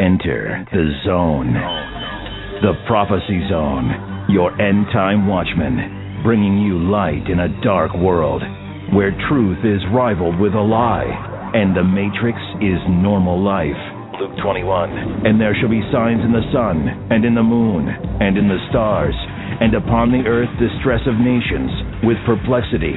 Enter the zone. The prophecy zone. Your end time watchman. Bringing you light in a dark world where truth is rivaled with a lie and the matrix is normal life. Luke 21. And there shall be signs in the sun, and in the moon, and in the stars, and upon the earth distress of nations, with perplexity,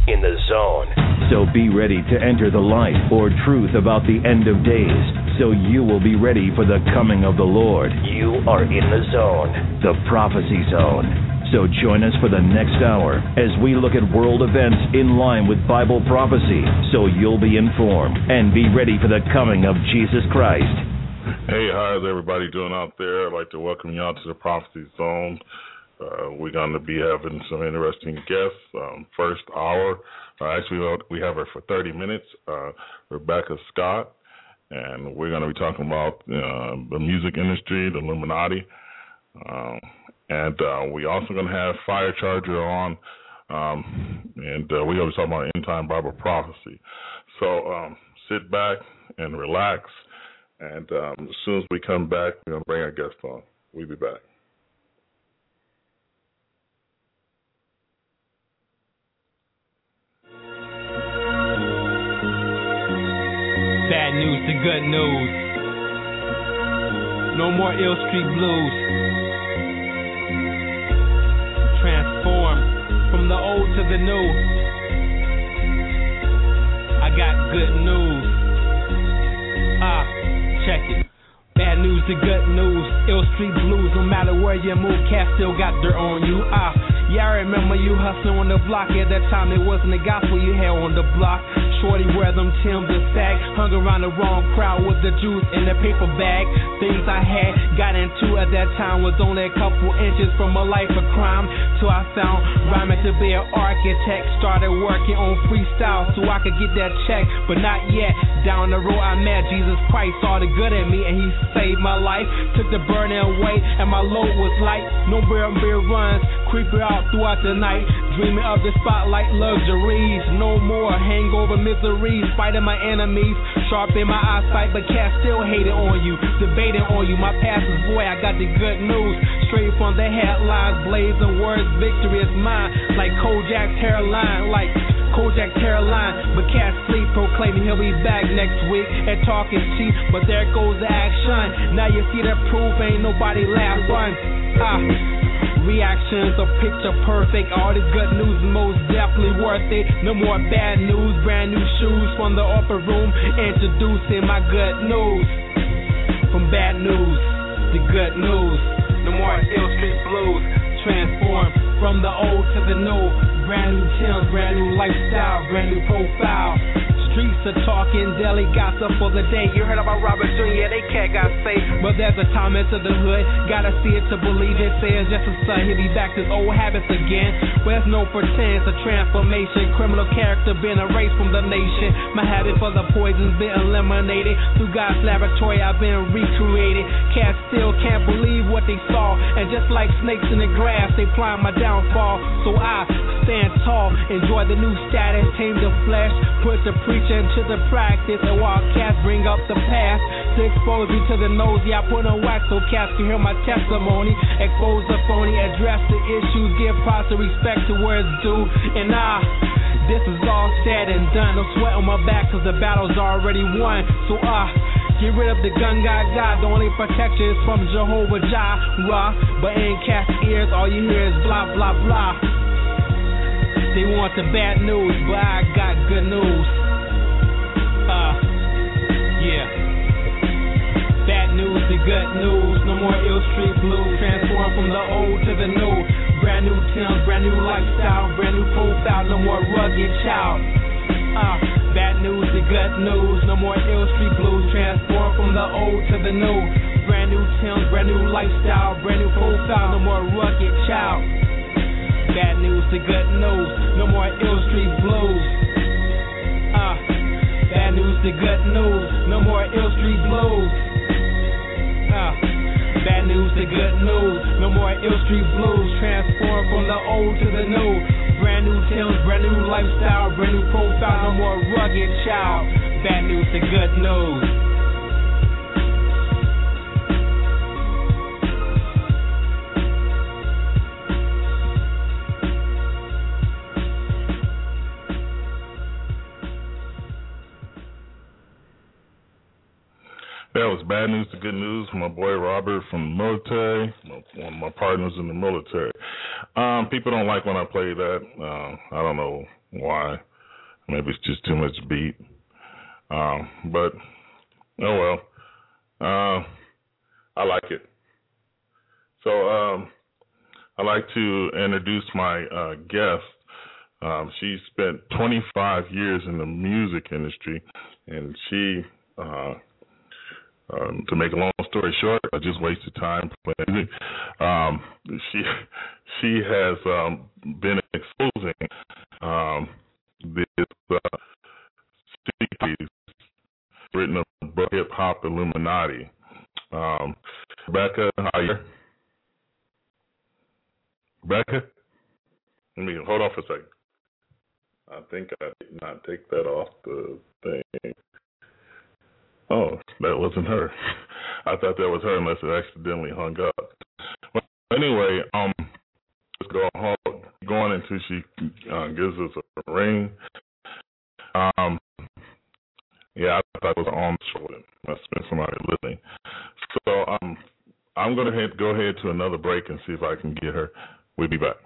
in the zone. So be ready to enter the light or truth about the end of days, so you will be ready for the coming of the Lord. You are in the zone, the prophecy zone. So join us for the next hour as we look at world events in line with Bible prophecy, so you'll be informed and be ready for the coming of Jesus Christ. Hey, how's everybody doing out there? I'd like to welcome y'all to the Prophecy Zone. Uh, we're going to be having some interesting guests. Um, first hour, uh, actually, we have her for 30 minutes, uh, Rebecca Scott, and we're going to be talking about uh, the music industry, the Illuminati, um, and uh, we also going to have Firecharger on, um, and uh, we're going to be talking about end time Bible prophecy. So um, sit back and relax, and um, as soon as we come back, we're going to bring our guest on. We'll be back. Bad news to good news. No more ill street blues. Transform from the old to the new. I got good news. Ah, check it. Bad news to good news. Ill street blues. No matter where you move, cat still got dirt on you. Ah. Yeah, I remember you hustling on the block. At that time, it wasn't the gospel you had on the block. Shorty wear them and sag. Hung around the wrong crowd with the juice in the paper bag. Things I had got into at that time was only a couple inches from a life of crime. Till I found rhyming to be an architect. Started working on freestyle so I could get that check, but not yet. Down the road, I met Jesus Christ. Saw the good in me and he saved my life. Took the burning away and my load was light. No beer beer runs. Creeping out throughout the night, dreaming of the spotlight luxuries. No more hangover miseries, fighting my enemies, sharp in my eyesight, but cats still hating on you, debating on you. My past is boy, I got the good news, straight from the headlines, blazing words, victory is mine, like Kojak's hairline, like. Kojak Caroline, but cat sleep proclaiming he'll be back next week and talking cheap, but there goes the action. Now you see that proof, ain't nobody last one. Ah. Reactions are picture perfect. All this good news most definitely worth it. No more bad news, brand new shoes from the upper room. Introducing my good news. From bad news to good news. No more ill street blues. Transform from the old to the new. Brand new Tim's, brand new lifestyle, brand new profile. Streets are talking, daily gossip for the day. You heard about Robert Jr., they cat got saved. But there's a time into the hood, gotta see it to believe it. Says just a son, he'll be back to his old habits again. Where's no pretense of transformation. Criminal character been erased from the nation. My habit for the poison's been eliminated. Through God's laboratory, I've been recreated. Cats still can't believe what they saw. And just like snakes in the grass, they plan my downfall. So I stand tall, enjoy the new status, tame the flesh, put the preacher into the practice. And while cats bring up the past to expose me to the nose, yeah, I put on wax so cats can hear my testimony. Expose the phony, address the issues, give proper respect to where it's due. And I. This is all said and done. No sweat on my back cause the battle's already won. So uh, Get rid of the gun guy God. The only protection is from Jehovah Jireh. But in cast ears, all you hear is blah, blah, blah. They want the bad news, but I got good news. Uh, yeah. Bad news to good news. No more ill street blues. Transform from the old to the new. Brand new Tim, brand new lifestyle, brand new profile. No more rugged child. Uh, Bad news to good news, no more ill street blues. Transform from the old to the new. Brand new Tim's, brand new lifestyle, brand new profile, no more rugged child. Bad news to good news, no more ill street blues. Uh, bad news to good news, no more ill street blues. Uh, bad news to good news, no more ill street blues. Transform from the old to the new. Brand new tales, brand new lifestyle, brand new profile, no more rugged child. Bad news to good news. That was bad news to good news. My boy Robert from the military, one of my partners in the military. Um, people don't like when I play that. Uh, I don't know why. Maybe it's just too much beat. Um, but oh well. Uh, I like it. So um, I'd like to introduce my uh, guest. Um, she spent 25 years in the music industry, and she uh, um, to make a long story short, I just wasted time Um, she she has um, been exposing um, this uh, written about hip hop Illuminati. Um, Rebecca, how you? Rebecca, let me hold on for a second. I think I did not take that off the thing. Oh, that wasn't her. I thought that was her unless it accidentally hung up. But anyway, um, let's go home, going until she uh, gives us a ring. Um, yeah, I thought it was on the. Must have been somebody listening. So um, I'm going to go ahead to another break and see if I can get her. We'll be back.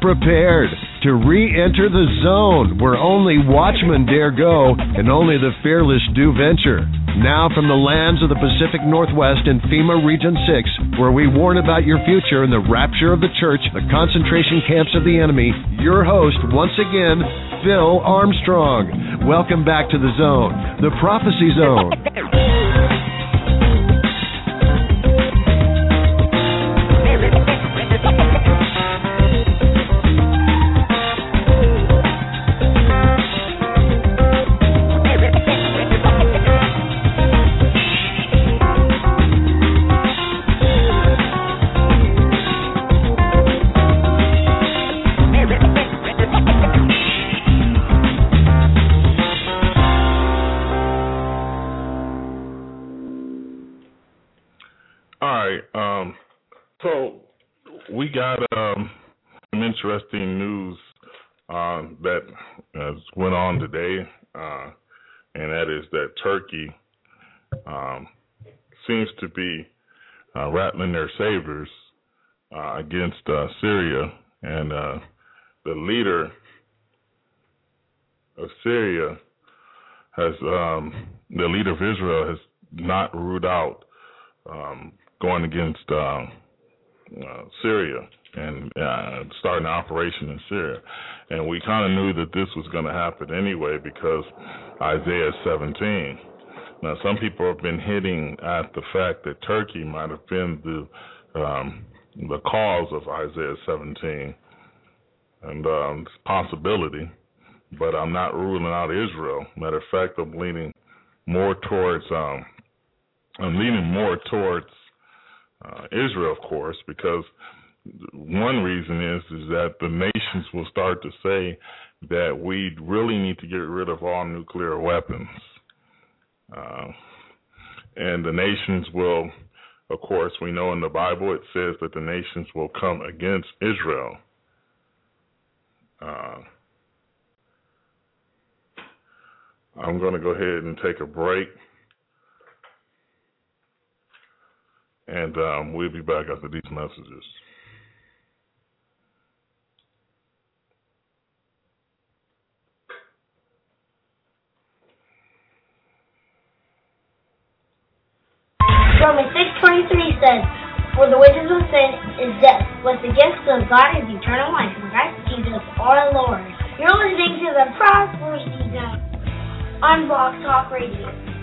Prepared to re enter the zone where only watchmen dare go and only the fearless do venture. Now, from the lands of the Pacific Northwest in FEMA Region 6, where we warn about your future and the rapture of the church, the concentration camps of the enemy, your host, once again, Phil Armstrong. Welcome back to the zone, the prophecy zone. Syria, and uh, the leader of Syria has, um, the leader of Israel has not ruled out um, going against Syria and uh, starting an operation in Syria. And we kind of knew that this was going to happen anyway because Isaiah 17. Now, some people have been hitting at the fact that Turkey might have been the um, the cause of Isaiah 17, and um, possibility, but I'm not ruling out Israel. Matter of fact, I'm leaning more towards um, I'm leaning more towards uh, Israel, of course, because one reason is is that the nations will start to say that we really need to get rid of all nuclear weapons, uh, and the nations will, of course, we know in the Bible it says that the nations will come against Israel. Uh, I'm going to go ahead and take a break. And um, we'll be back after these messages. Romans 6.23 says, For the wages of sin is death, but the gift of God is eternal life in Christ Jesus our Lord. You're listening to the Prophecy Zone on Blog Talk Radio.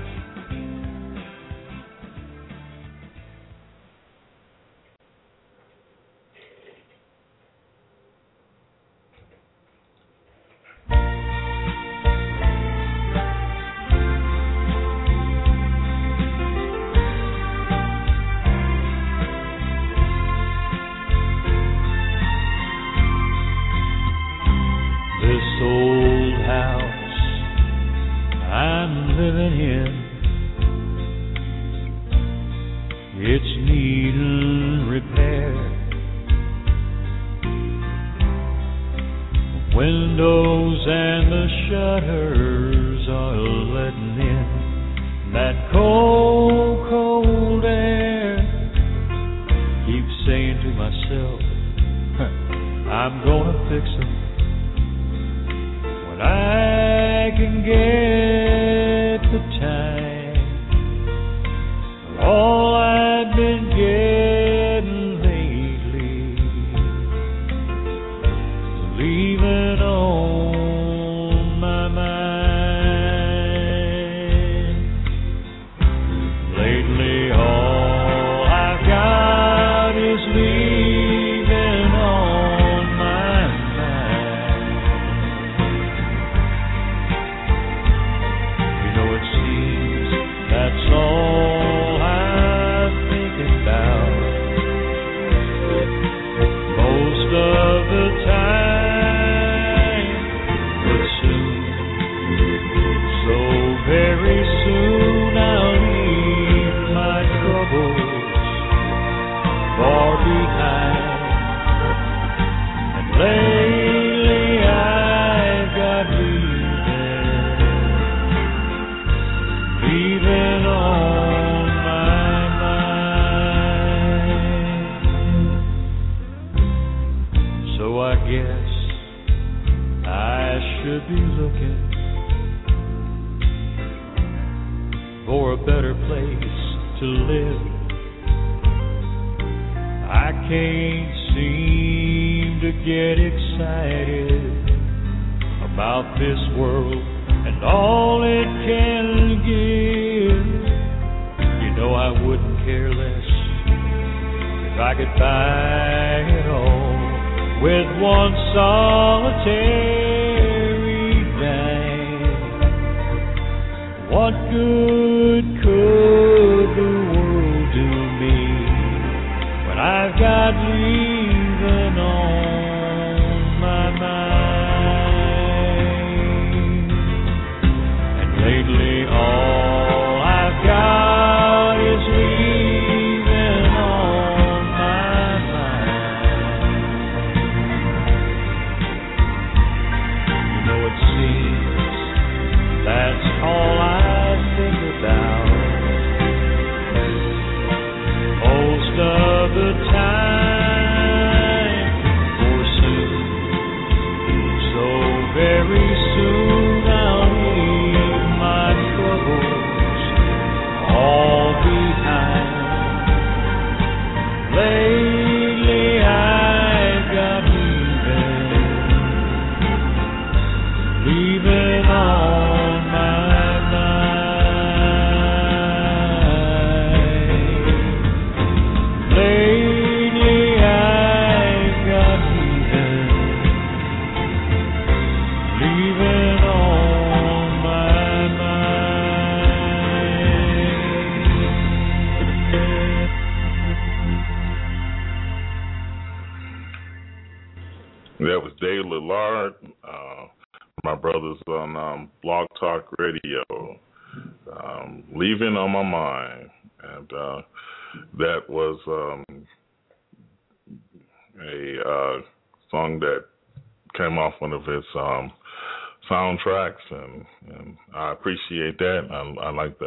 And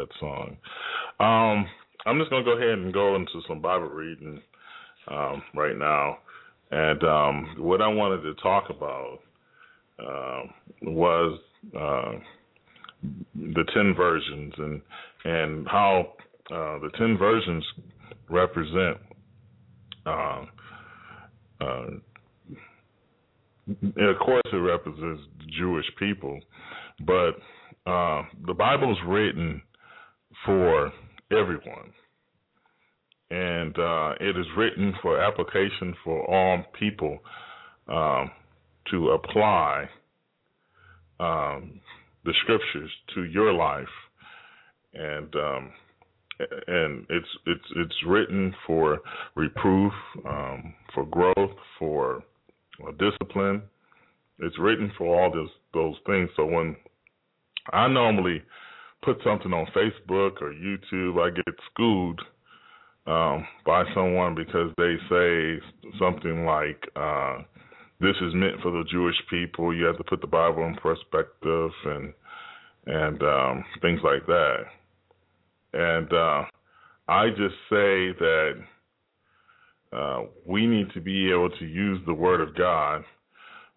that song. Um, I'm just to go ahead and go into some Bible reading um, right now. And um, what I wanted to talk about uh, was uh, the ten virgins and and how uh, the ten virgins represent. Uh, uh, of course, it represents Jewish people, but uh, the Bible is written for everyone and uh, it is written for application for all people um, to apply um, the scriptures to your life, and um, and it's it's it's written for reproof, um, for growth, for uh, discipline. It's written for all those those things. So when I normally put something on Facebook or YouTube, I get schooled um, by someone because they say something like, uh, "This is meant for the Jewish people. You have to put the Bible in perspective," and and um, things like that. And uh, I just say that uh, we need to be able to use the Word of God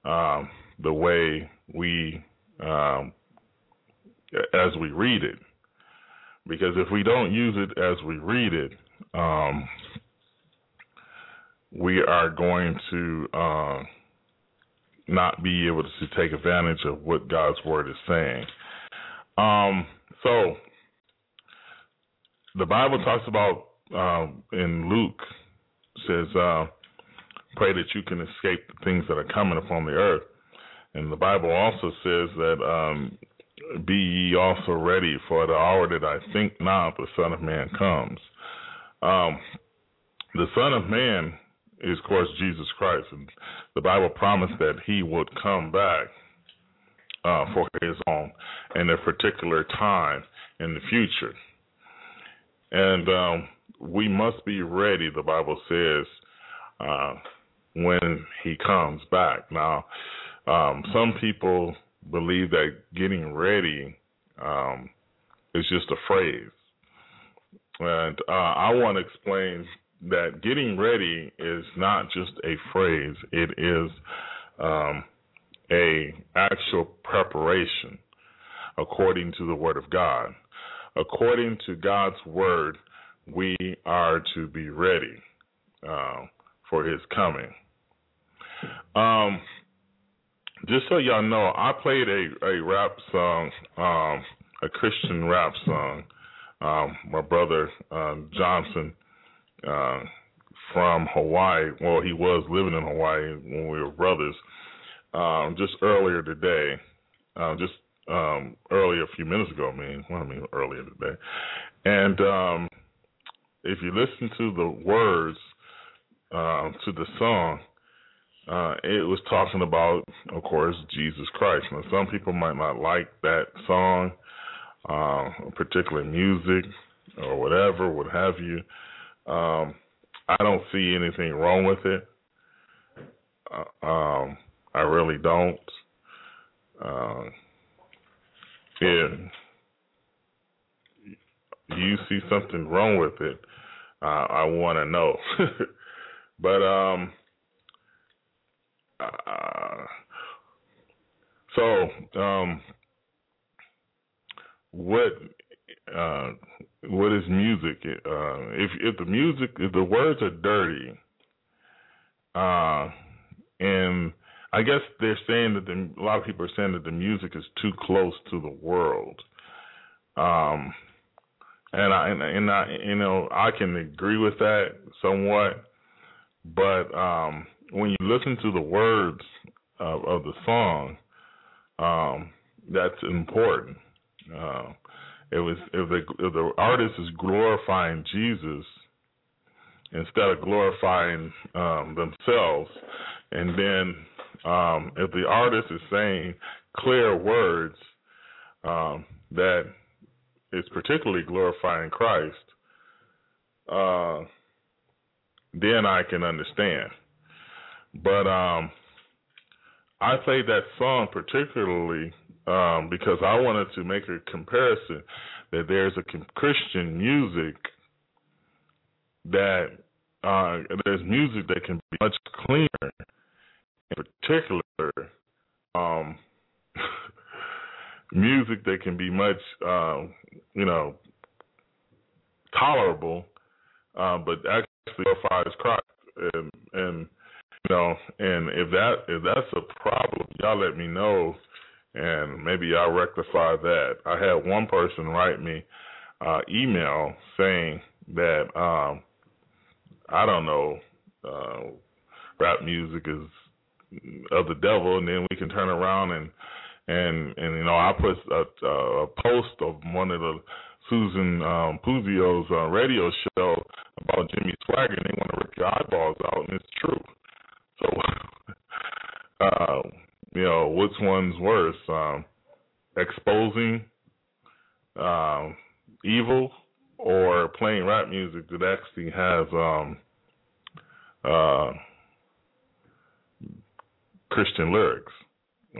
um, the way we um, as we read it. Because if we don't use it as we read it, um, we are going to uh, not be able to take advantage of what God's word is saying. Um, so the Bible talks about um, in Luke says, uh, "Pray that you can escape the things that are coming upon the earth." And the Bible also says that um, be ye also ready for the hour that I think not the Son of Man comes. Um, the Son of Man is, of course, Jesus Christ, and the Bible promised that He would come back uh, for His own in a particular time in the future, and um, we must be ready. The Bible says uh, when He comes back. Now, um, some people believe that getting ready um, is just a phrase. And uh, I want to explain that getting ready is not just a phrase; it is um, a actual preparation according to the Word of God. According to God's Word, we are to be ready uh, for His coming. Um, just so y'all know, I played a, a rap song, um, a Christian rap song. Um, my brother um, Johnson uh, from Hawaii. Well, he was living in Hawaii when we were brothers. Um, just earlier today, uh, just um, earlier a few minutes ago. I mean, well, I mean earlier today, and um, if you listen to the words uh, to the song, uh, it was talking about, of course, Jesus Christ. Now, some people might not like that song, uh, particular music or whatever, what have you. Um, I don't see anything wrong with it. Uh, um, I really don't. Uh, if you see something wrong with it, I want to know. but um, uh, so, um, what uh, what is music? Uh, if if the music, if the words are dirty, uh, and I guess they're saying that the, a lot of people are saying that the music is too close to the world. Um, and I and, and I you know I can agree with that somewhat, but um, when you listen to the words of, of the song, um, that's important. Uh, it was if the if the artist is glorifying Jesus instead of glorifying um, themselves, and then um, if the artist is saying clear words um, that is particularly glorifying Christ, uh, then I can understand. But um, I played that song particularly um, because I wanted to make a comparison that there's a Christian music that uh, there's music that can be much cleaner. In particular, um, music that can be much, uh, you know, tolerable, uh, but actually glorifies Christ. And, and know, and if that if that's a problem, y'all let me know, and maybe I'll rectify that. I had one person write me uh, email saying that um, I don't know, uh, rap music is of the devil, and then we can turn around and and and you know I put a, a post of one of the Susan um, Puzio's uh, radio show about Jimmy Swaggart, and they want to rip your eyeballs out, and it's true. So, uh, you know, which one's worse? Um, exposing um, evil or playing rap music that actually has um, uh, Christian lyrics.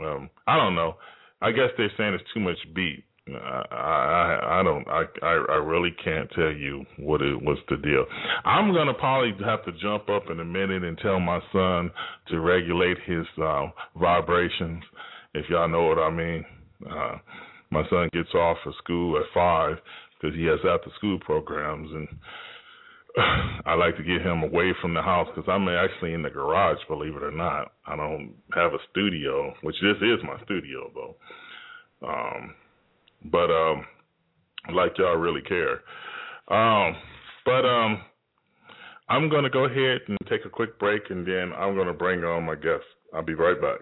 Um, I don't know. I guess they're saying it's too much beat. I I, I don't I, I I really can't tell you what it was the deal. I'm gonna probably have to jump up in a minute and tell my son to regulate his uh, vibrations, if y'all know what I mean. Uh, my son gets off of school at five because he has after school programs and I like to get him away from the house because I'm actually in the garage, believe it or not. I don't have a studio, which this is my studio though. Um, but um, like y'all really care. Um, but um, I'm gonna go ahead and take a quick break, and then I'm gonna bring on my guest. I'll be right back.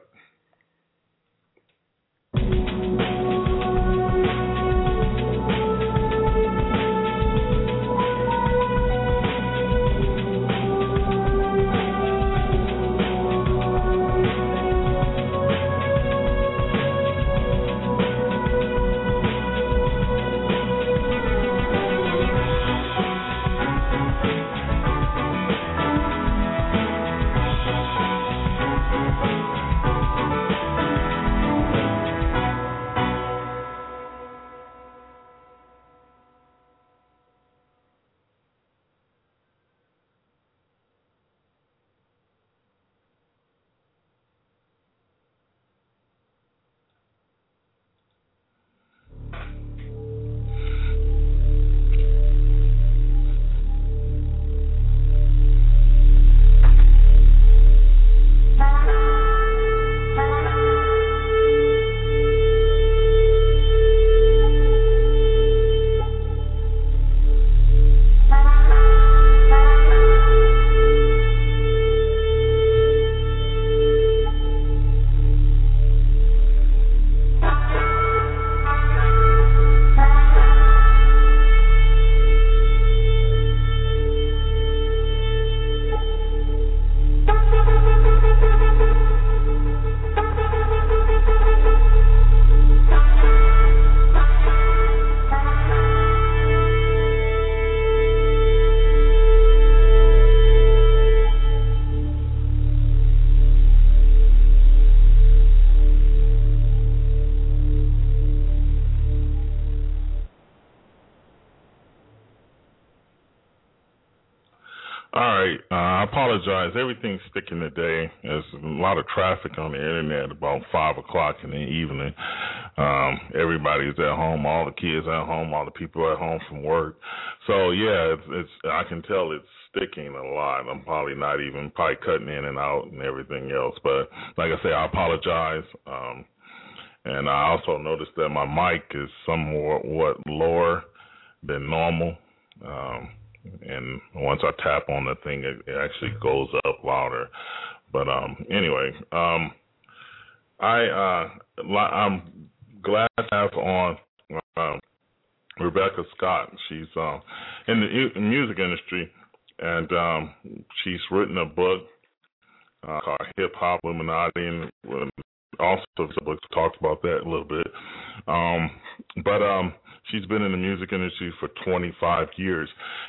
Apologize. Everything's sticking today. There's a lot of traffic on the internet about five o'clock in the evening. Um, everybody's at home, all the kids at home, all the people at home from work. So yeah, it's, it's I can tell it's sticking a lot. I'm probably not even probably cutting in and out and everything else. But like I say, I apologize. Um, and I also noticed that my mic is somewhat what lower than normal. Um, and once I tap on the thing, it, it actually goes up louder. But um, anyway, um, I uh, I'm glad to have on um, Rebecca Scott. She's um, in the music industry, and um, she's written a book uh, called Hip Hop Illuminati, and also the book talks about that a little bit. Um, but um, she's been in the music industry for 25 years.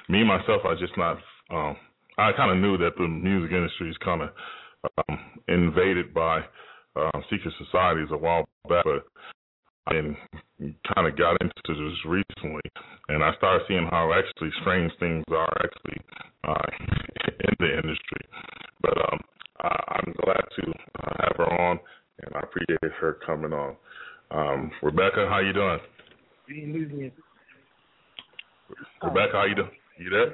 Me myself, I just not. Um, I kind of knew that the music industry is kind of um, invaded by uh, secret societies a while back, but I kind of got into this recently, and I started seeing how actually strange things are actually uh, in the industry. But um, I, I'm glad to have her on, and I appreciate her coming on. Um, Rebecca, how you doing? Rebecca, how you doing? You there?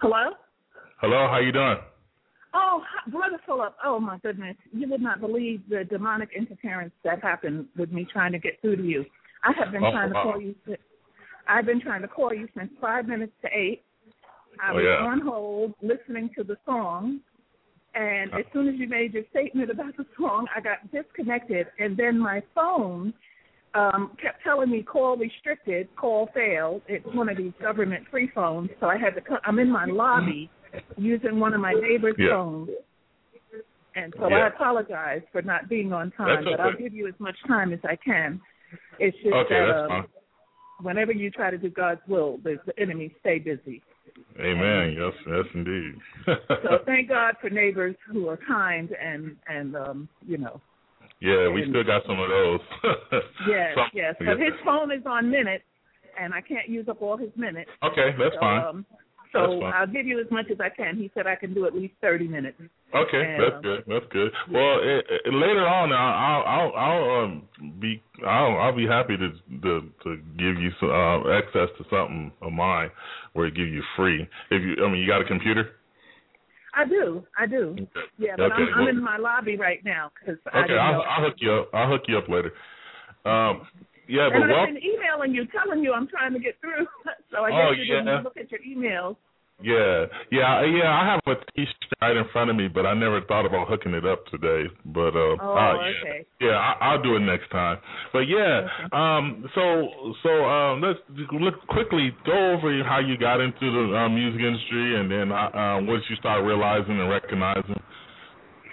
Hello? Hello, how you doing? Oh, brother Philip. Oh my goodness, you would not believe the demonic interference that happened with me trying to get through to you. I have been Oh, trying to wow. call you. I've been trying to call you since five minutes to eight. I Oh, was yeah. on hold listening to the song, and as soon as you made your statement about the song, I got disconnected, and then my phone um kept telling me call restricted, call failed. It's one of these government free phones, so I had to. I'm in my lobby using one of my neighbor's Yeah. phones. And so Yeah. I apologize for not being on time, That's but I'll give you as much time as I can. It's just Okay, that that's um, fine. whenever you try to do God's will, the, the enemy stay busy. Amen. Yes, yes, indeed. So thank God for neighbors who are kind and and um, you know. yeah, we still got some of those. Yes, yes. But his phone is on minutes, and I can't use up all his minutes. Okay, that's so, fine. Um, so. I'll give you as much as I can. He said I can do at least thirty minutes. Okay, And, that's um, good. That's good. Well, it, it, later on, I'll I'll I'll um, be I'll I'll be happy to to to give you some uh, access to something of mine where it give you free. If you, I mean, you got a computer? I do, I do. Yeah, but Okay, I'm, I'm well- in my lobby right now because I Okay, I'll. I'll hook you up. I'll hook you up later. Um, yeah, and but I've well, been emailing you, telling you I'm trying to get through. so I guess Oh, you yeah. didn't look at your emails. yeah, yeah, yeah. I have a T-shirt right in front of me, but I never thought about hooking it up today. But uh, Oh, uh, yeah. okay. Yeah, I, I'll do it next time. But yeah, um, so so um, let's look quickly go over how you got into the uh, music industry, and then uh, um, what you start realizing and recognizing.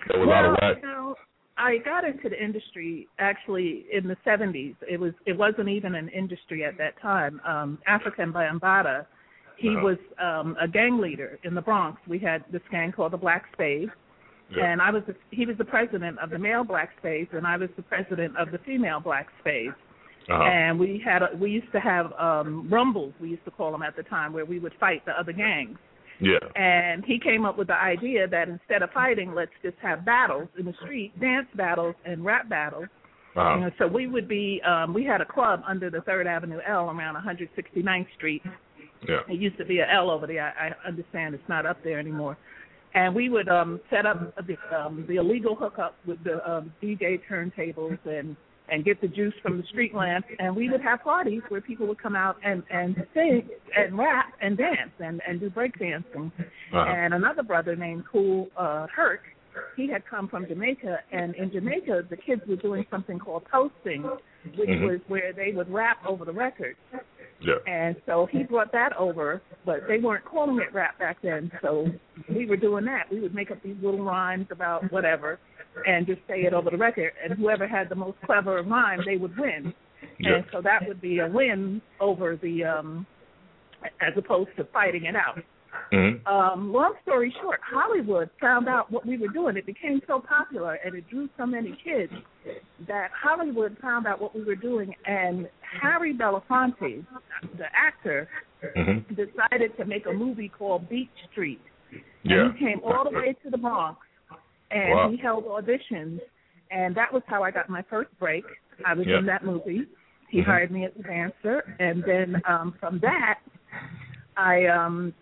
There was a lot of well, whack. you know, I got into the industry actually in the 70s. It was it wasn't even an industry at that time. Um, Afrika Bambaataa, he Uh-huh. was um, a gang leader in the Bronx. We had this gang called the Black Spades. Yeah. And I was the, he was the president of the male black spades, and I was the president of the female black spades. Uh-huh. And we had a, we used to have um rumbles, we used to call them at the time, where we would fight the other gangs. Yeah. And he came up with the idea that instead of fighting, let's just have battles in the street, dance battles and rap battles. You know, so we would be um we had a club under the Third Avenue L around 169th Street. Yeah. It used to be a L over there. I, I understand it's not up there anymore. And we would um set up the um the illegal hookup with the um DJ turntables and and get the juice from the street lamps and we would have parties where people would come out and and sing and rap and dance and and do break dancing. Uh-huh. And another brother named Kool uh Herc, he had come from Jamaica and in Jamaica the kids were doing something called toasting, which Mhm. was where they would rap over the record. Yeah. And so he brought that over, but they weren't calling it rap back then. So we were doing that. We would make up these little rhymes about whatever and just say it over the record. And whoever had the most clever rhyme, they would win. Yeah. And so that would be a win over the, um as opposed to fighting it out. Mhm. Um, long story short, Hollywood found out what we were doing. It became so popular and it drew so many kids that Hollywood found out what we were doing, and Harry Belafonte, the actor, Mhm. decided to make a movie called Beat Street. Yeah. And he came all the way to the Bronx, and Wow. he held auditions, and that was how I got my first break. I was Yeah. in that movie. He Mhm. hired me as a dancer, and then um, from that, I um,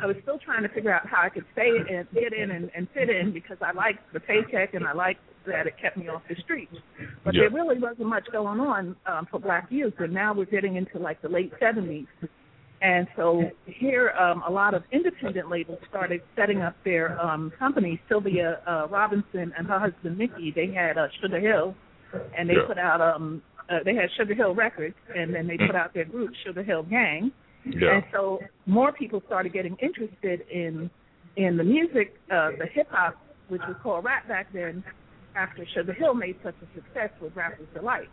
I was still trying to figure out how I could stay and get in and, and fit in because I liked the paycheck and I liked that it kept me off the streets. But Yeah. there really wasn't much going on um, for black youth, and now we're getting into like the late 70s. And so here, um, a lot of independent labels started setting up their um, companies. Sylvia uh, Robinson and her husband Mickey, they had uh, Sugar Hill, and they Yeah. put out um, uh, they had Sugar Hill Records, and then they put out their group Sugar Hill Gang. Yeah. And so more people started getting interested in in the music, uh, the hip hop, which was called rap back then, after Sugar Hill made such a success with Rapper's Delight.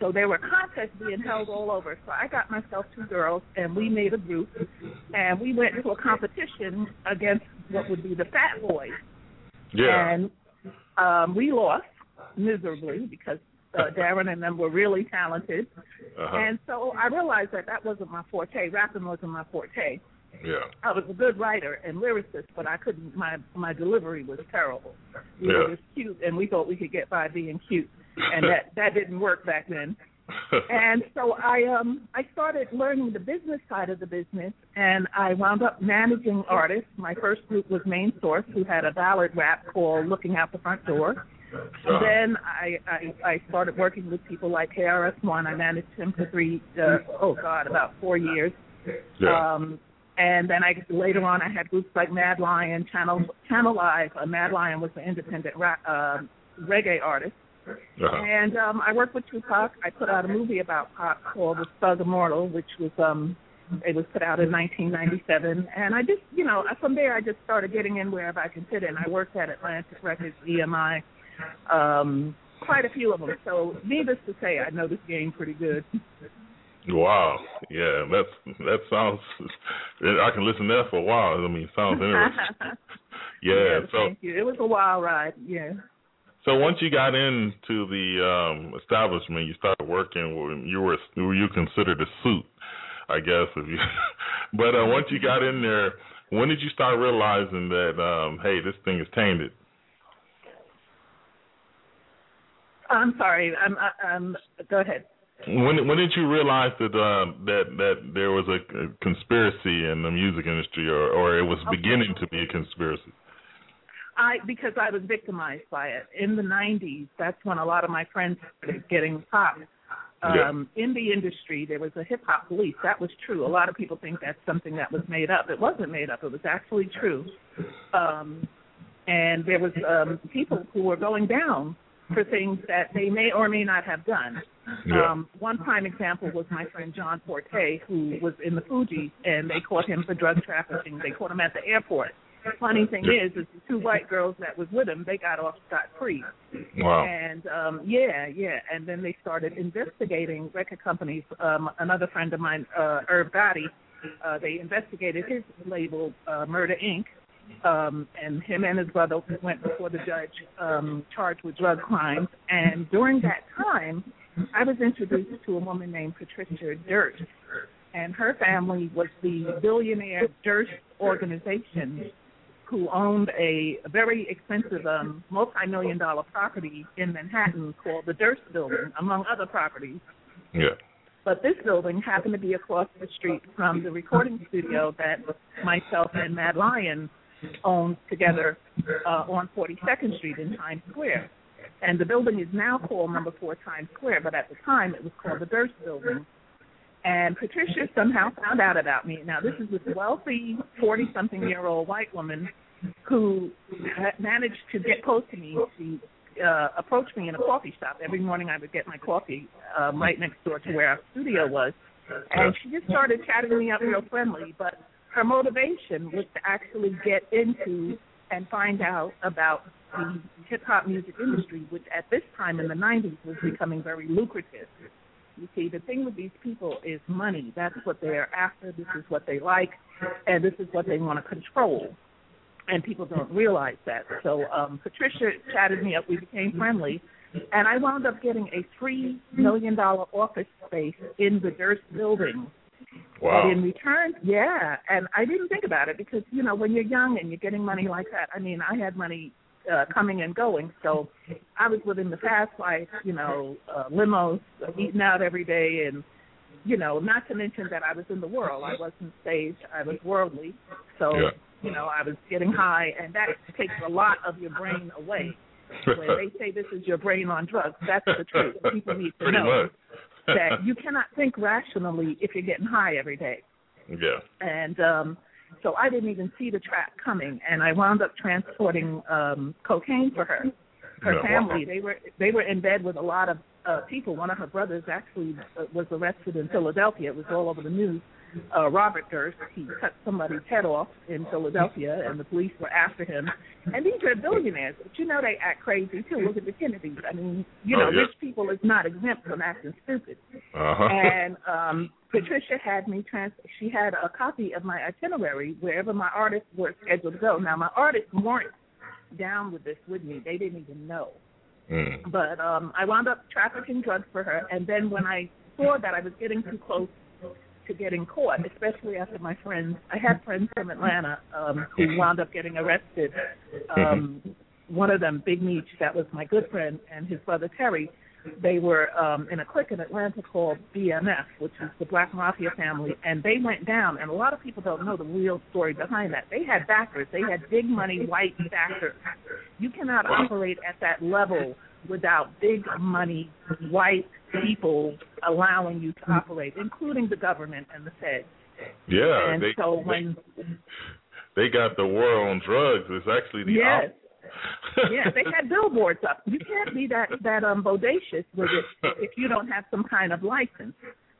So there were contests being held all over. So I got myself two girls, and we made a group, and we went to a competition against what would be the Fat Boys. Yeah. And um, we lost miserably because uh, Darren and them were really talented. Uh-huh. And so I realized that that wasn't my forte. Rapping wasn't my forte. Yeah. I was a good writer and lyricist, but I couldn't. My my delivery was terrible. We Yeah. were just cute, and we thought we could get by being cute, and that that didn't work back then. And so I um I started learning the business side of the business, and I wound up managing artists. My first group was Main Source, who had a ballad rap called "Looking Out the Front Door." And then I, I I started working with people like KRS One. I managed him for three uh, oh god about four years. Yeah. Um, and then I later on I had groups like Mad Lion, Channel Channel Live. Uh, Mad Lion was an independent rap, uh, reggae artist. Uh-huh. And um, I worked with Tupac. I put out a movie about Pop called The Thug Immortal, which was um, it was put out in 1997. And I just, you know, from there I just started getting in wherever I could fit in. I worked at Atlantic Records, EMI, um, quite a few of them. So needless to say, I know this game pretty good. Wow. Yeah, that's that sounds. I can listen to that for a while. I mean, sounds interesting. Yeah. Yes, so thank you. It was a wild ride. Yeah. So once you got into the um establishment, you started working. You were you considered a suit, I guess. If you, but uh, once you got in there, when did you start realizing that um hey, this thing is tainted? I'm sorry. I'm. I'm. Go ahead. When when did you realize that uh, that that there was a, a conspiracy in the music industry, or or it was beginning to be a conspiracy? I because I was victimized by it in the '90s. That's when a lot of my friends started getting popped. Um, In the industry, there was a hip hop police. That was true. A lot of people think that's something that was made up. It wasn't made up. It was actually true. Um, and there was um, people who were going down for things that they may or may not have done. Yeah. Um, one prime example was my friend John Forte, who was in the Fugees, and they caught him for drug trafficking. They caught him at the airport. Funny thing is, is the two white girls that was with him, they got off scot free. Wow. And um, yeah, yeah, and then they started investigating record companies. Um, another friend of mine, uh, Irv Gotti, uh, they investigated his label, uh, Murder Inc. Um, and him and his brother went before the judge, um, charged with drug crimes. And during that time, I was introduced to a woman named Patricia Durst, and her family was the billionaire Durst organization, who owned a, very expensive, um, multi-million dollar property in Manhattan called the Durst Building, among other properties. Yeah. But this building happened to be across the street from the recording studio that myself and Mad Lion owned together uh, on 42nd Street in Times Square. And the building is now called Number Four Times Square, but at the time it was called the Durst Building. And Patricia somehow found out about me. Now, this is this wealthy 40 something year old white woman who managed to get close to me. She uh, approached me in a coffee shop. Every morning I would get my coffee um, right next door to where our studio was. And she just started chatting me up real friendly. But her motivation was to actually get into and find out about the hip hop music industry, which at this time in the 90s was becoming very lucrative. You see, the thing with these people is money. That's what they're after. This is what they like, and this is what they want to control. And people don't realize that. So um, Patricia chatted me up. We became friendly, and I wound up getting a three million dollar office space in the Durst building. Wow. But in return, yeah, and I didn't think about it because you know when you're young and you're getting money like that. I mean, I had money uh, coming and going, so I was living the fast life. You know, uh, limos, uh, eating out every day, and you know, not to mention that I was in the world. I wasn't saved. I was worldly. So Yeah. You know, I was getting high, and that takes a lot of your brain away. When they say this is your brain on drugs, that's the truth. People need to Pretty know much. that you cannot think rationally if you're getting high every day. Yeah. And um so I didn't even see the trap coming and I wound up transporting um cocaine for her. Her Yeah, wow. family, they were they were in bed with a lot of uh, people. One of her brothers actually uh, was arrested in Philadelphia. It was all over the news. Uh, Robert Durst, he cut somebody's head off in Philadelphia, and the police were after him. And these are billionaires, but you know they act crazy too. Look at the Kennedys. I mean, you know, Oh, yeah. rich people is not exempt from acting stupid. Uh-huh. And um Patricia had me trans. She had a copy of my itinerary wherever my artists were scheduled to go. Now my artists weren't down with this with me. They didn't even know. Mm. But um I wound up trafficking drugs for her. And then when I saw that I was getting too close to getting caught, especially after my friends. I had friends from Atlanta um, who wound up getting arrested. Um, one of them, Big Meech, that was my good friend, and his brother Terry. They were um, in a clique in Atlanta called BMF, which is the Black Mafia family, and they went down. And a lot of people don't know the real story behind that. They had backers. They had big money white backers. You cannot operate at that level without big money white people allowing you to operate, including the government and the Fed. Yeah, and they, so when they they got the war on drugs. It's actually the yes, yeah, they had billboards up. You can't be that that um bodacious with it if you don't have some kind of license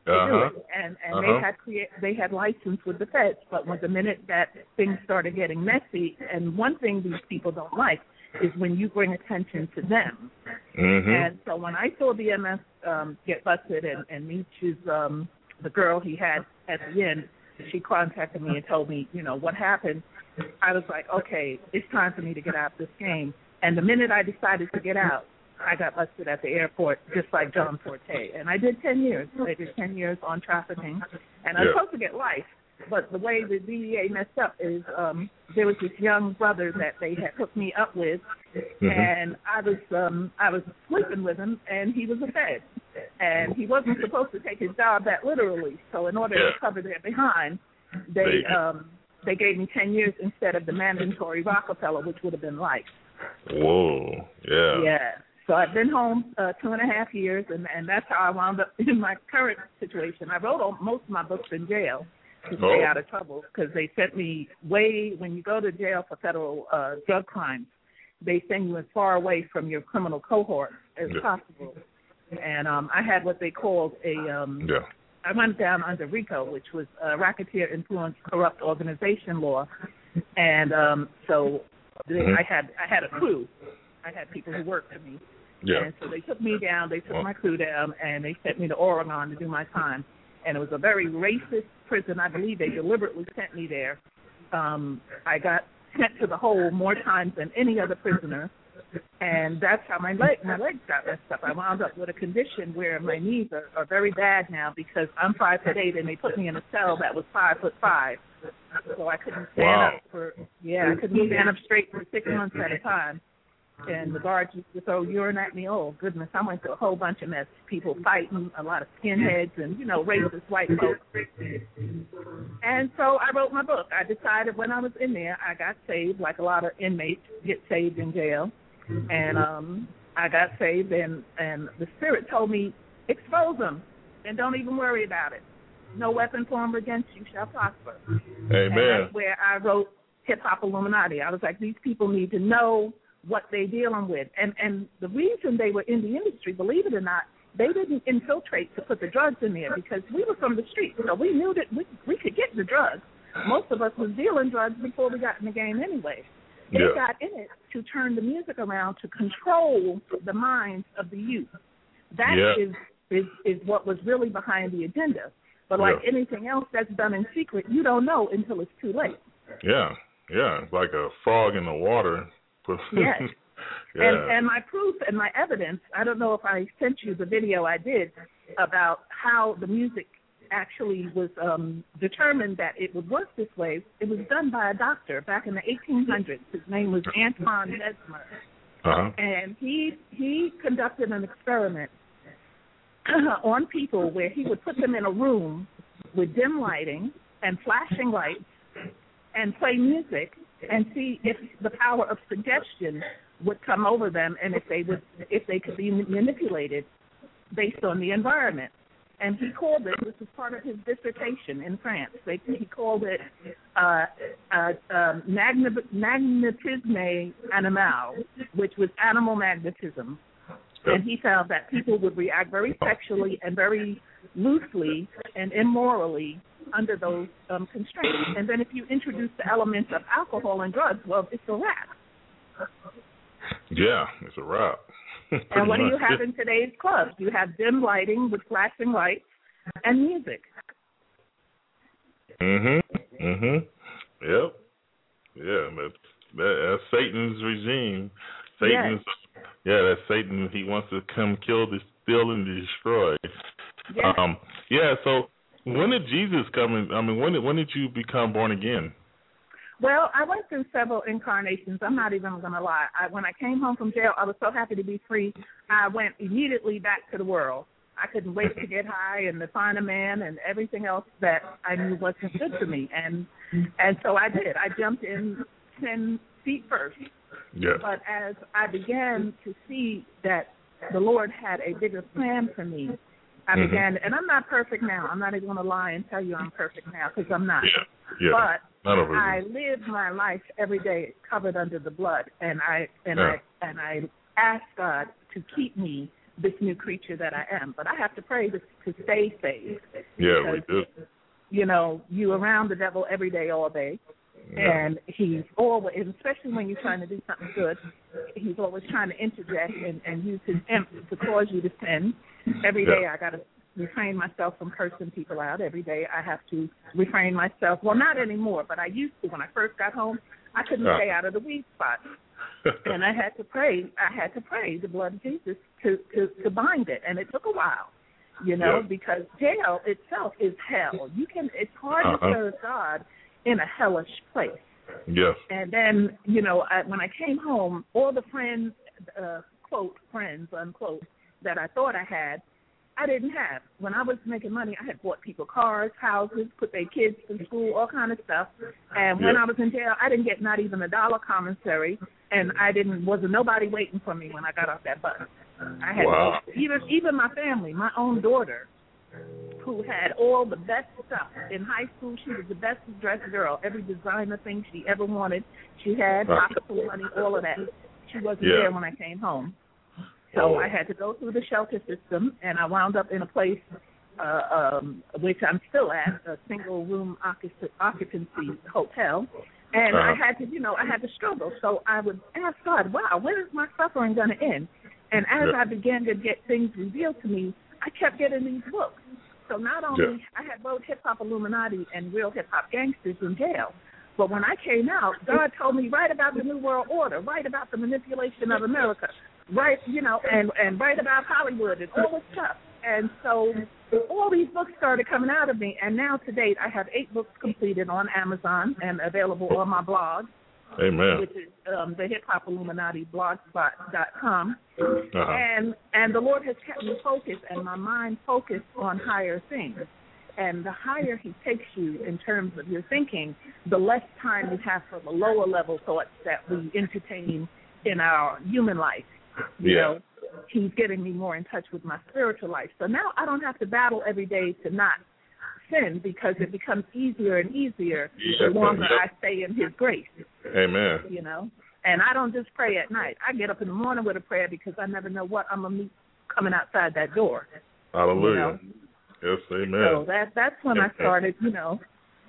to Uh-huh. it. And and Uh-huh. they had create they had license with the feds, but when the minute that things started getting messy, and one thing these people don't like is when you bring attention to them. Mhm. And so when I saw BMF um, get busted and, and Meech is um, the girl he had at the end, she contacted me and told me, you know, what happened. I was like, okay, it's time for me to get out of this game. And the minute I decided to get out, I got busted at the airport, just like John Forte. And I did 10 years. I did 10 years on trafficking. And I was Yeah. supposed to get life. But the way the DEA messed up is um there was this young brother that they had hooked me up with Mhm. and I was um I was sleeping with him and he was a fed. And he wasn't supposed to take his job that literally. So in order Yeah. to cover their behind, they They- um they gave me ten years instead of the mandatory Rockefeller, which would have been life. Whoa. Yeah. Yeah. So I've been home uh, two and a half years, and and that's how I wound up in my current situation. I wrote all, most of my books in jail to stay Oh. out of trouble because they sent me way when you go to jail for federal uh, drug crimes, they send you as far away from your criminal cohort as Yeah. possible. And um, I had what they called a um, Yeah. I went down under RICO, which was uh, Racketeer Influenced Corrupt Organization Law, and um, so they, Mhm. I had I had a crew. I had people who worked for me, Yeah. and so they took me down. They took Well- my crew down, and they sent me to Oregon to do my time. And it was a very racist prison. I believe they deliberately sent me there. Um, I got sent to the hole more times than any other prisoner and that's how my leg my legs got messed up. I wound up with a condition where my knees are, are very bad now because I'm five foot eight and they put me in a cell that was five foot five. So I couldn't stand Wow. up for yeah, I couldn't stand up straight for six months at a time. And the guards used to throw urine at me. Oh goodness, I went through a whole bunch of mess. People fighting, a lot of skinheads and, you know, racist white folks. And so I wrote my book. I decided when I was in there I got saved like a lot of inmates get saved in jail and um I got saved and and the spirit told me expose them and don't even worry about it. No weapon formed against you shall prosper. And Amen. that's where I wrote Hip Hop Illuminati. I was like, these people need to know what they're dealing with. And and the reason they were in the industry, believe it or not, they didn't infiltrate to put the drugs in there because we were from the streets, so we knew that we we could get the drugs. Most of us was dealing drugs before we got in the game anyway. They Yeah. got in it to turn the music around to control the minds of the youth. That Yeah. is is is what was really behind the agenda. But like Yeah. anything else that's done in secret, you don't know until it's too late. Yeah. Yeah. It's like a frog in the water. Yes. yeah. And and my proof and my evidence, I don't know if I sent you the video I did about how the music actually was um determined that it would work this way. It was done by a doctor back in the 1800s. His name was Antoine Mesmer. uh-huh. and he he conducted an experiment on people where he would put them in a room with dim lighting and flashing lights and play music and see if the power of suggestion would come over them and if they would if they could be manipulated based on the environment. And he called it, this was part of his dissertation in France. They, he called it uh, uh, um, magna- magnetisme animal, which was animal magnetism. and he found that people would react very sexually and very loosely and immorally under those um, constraints. And then if you introduce the elements of alcohol and drugs, well, it's a wrap. Yeah, it's a wrap. and what do you have in today's clubs? You have dim lighting with flashing lights and music. Mhm. Mhm. Yep. Yeah, that's that, that's Satan's regime. Satan's yes. yeah, that's Satan. He wants to come kill, steal, and destroy. Yes. Um. Yeah. So when did Jesus come? In, I mean, when did when did you become born again? Well, I went through several incarnations. I'm not even going to lie. I, when I came home from jail, I was so happy to be free. I went immediately back to the world. I couldn't wait to get high and to find a man and everything else that I knew wasn't good for me. And and so I did. I jumped in ten feet first. Yeah. But as I began to see that the Lord had a bigger plan for me, I Mhm. began, and I'm not perfect now. I'm not even going to lie and tell you I'm perfect now because I'm not. Yeah. Yeah. But us. I live my life every day covered under the blood, and I and Yeah. I and I ask God to keep me this new creature that I am. But I have to pray to, to stay saved. Yeah, we do. You know, you around the devil every day, all day. And he's always, especially when you're trying to do something good, he's always trying to interject and, and use his imp to cause you to sin. Every day Yeah. I got to refrain myself from cursing people out. Every day I have to refrain myself. Well, not anymore, but I used to. When I first got home, I couldn't Yeah. stay out of the weed spot, and I had to pray. I had to pray the blood of Jesus to to to bind it, and it took a while. You know, Yeah. because jail itself is hell. You can. It's hard Uh-huh. to serve God in a hellish place. yes. And then, you know, I, when I came home, all the friends, uh, quote, friends, unquote, that I thought I had, I didn't have. When I was making money, I had bought people cars, houses, put their kids to school, all kind of stuff. And when. I was in jail, I didn't get not even a dollar commissary, and I didn't wasn't nobody waiting for me when I got off that bus. I had Wow. even even my family, my own daughter, who had all the best stuff in high school. She was the best dressed girl. Every designer thing she ever wanted, she had pocket full money, all of that. She wasn't Yeah. there when I came home. So Oh. I had to go through the shelter system, and I wound up in a place uh, um, which I'm still at, a single room occupancy hotel. And I Uh-huh. had to, you know, I had to struggle. So I would ask God, wow, when is my suffering going to end? And as Yeah. I began to get things revealed to me, I kept getting these books. So not only Yeah. I had both hip hop Illuminati and real hip hop gangsters in jail, but when I came out, God told me write about the New World Order, write about the manipulation of America, write you know, and and write about Hollywood and all this stuff. And so all these books started coming out of me, and now to date I have eight books completed on Amazon and available on my blog, Amen. which is um, the Hip Hop Illuminati blogspot.com. Uh-huh. And and the Lord has kept me focused and my mind focused on higher things. And the higher He takes you in terms of your thinking, the less time you have for the lower level thoughts that we entertain in our human life. You Yeah. know, He's getting me more in touch with my spiritual life. So now I don't have to battle every day to not sin because it becomes easier and easier Yeah, the longer yeah. I stay in His grace Amen. you know. And I don't just pray at night. I get up in the morning with a prayer because I never know what I'm gonna meet coming outside that door. Hallelujah. Yes, amen. So amen. that that's when I started, you know,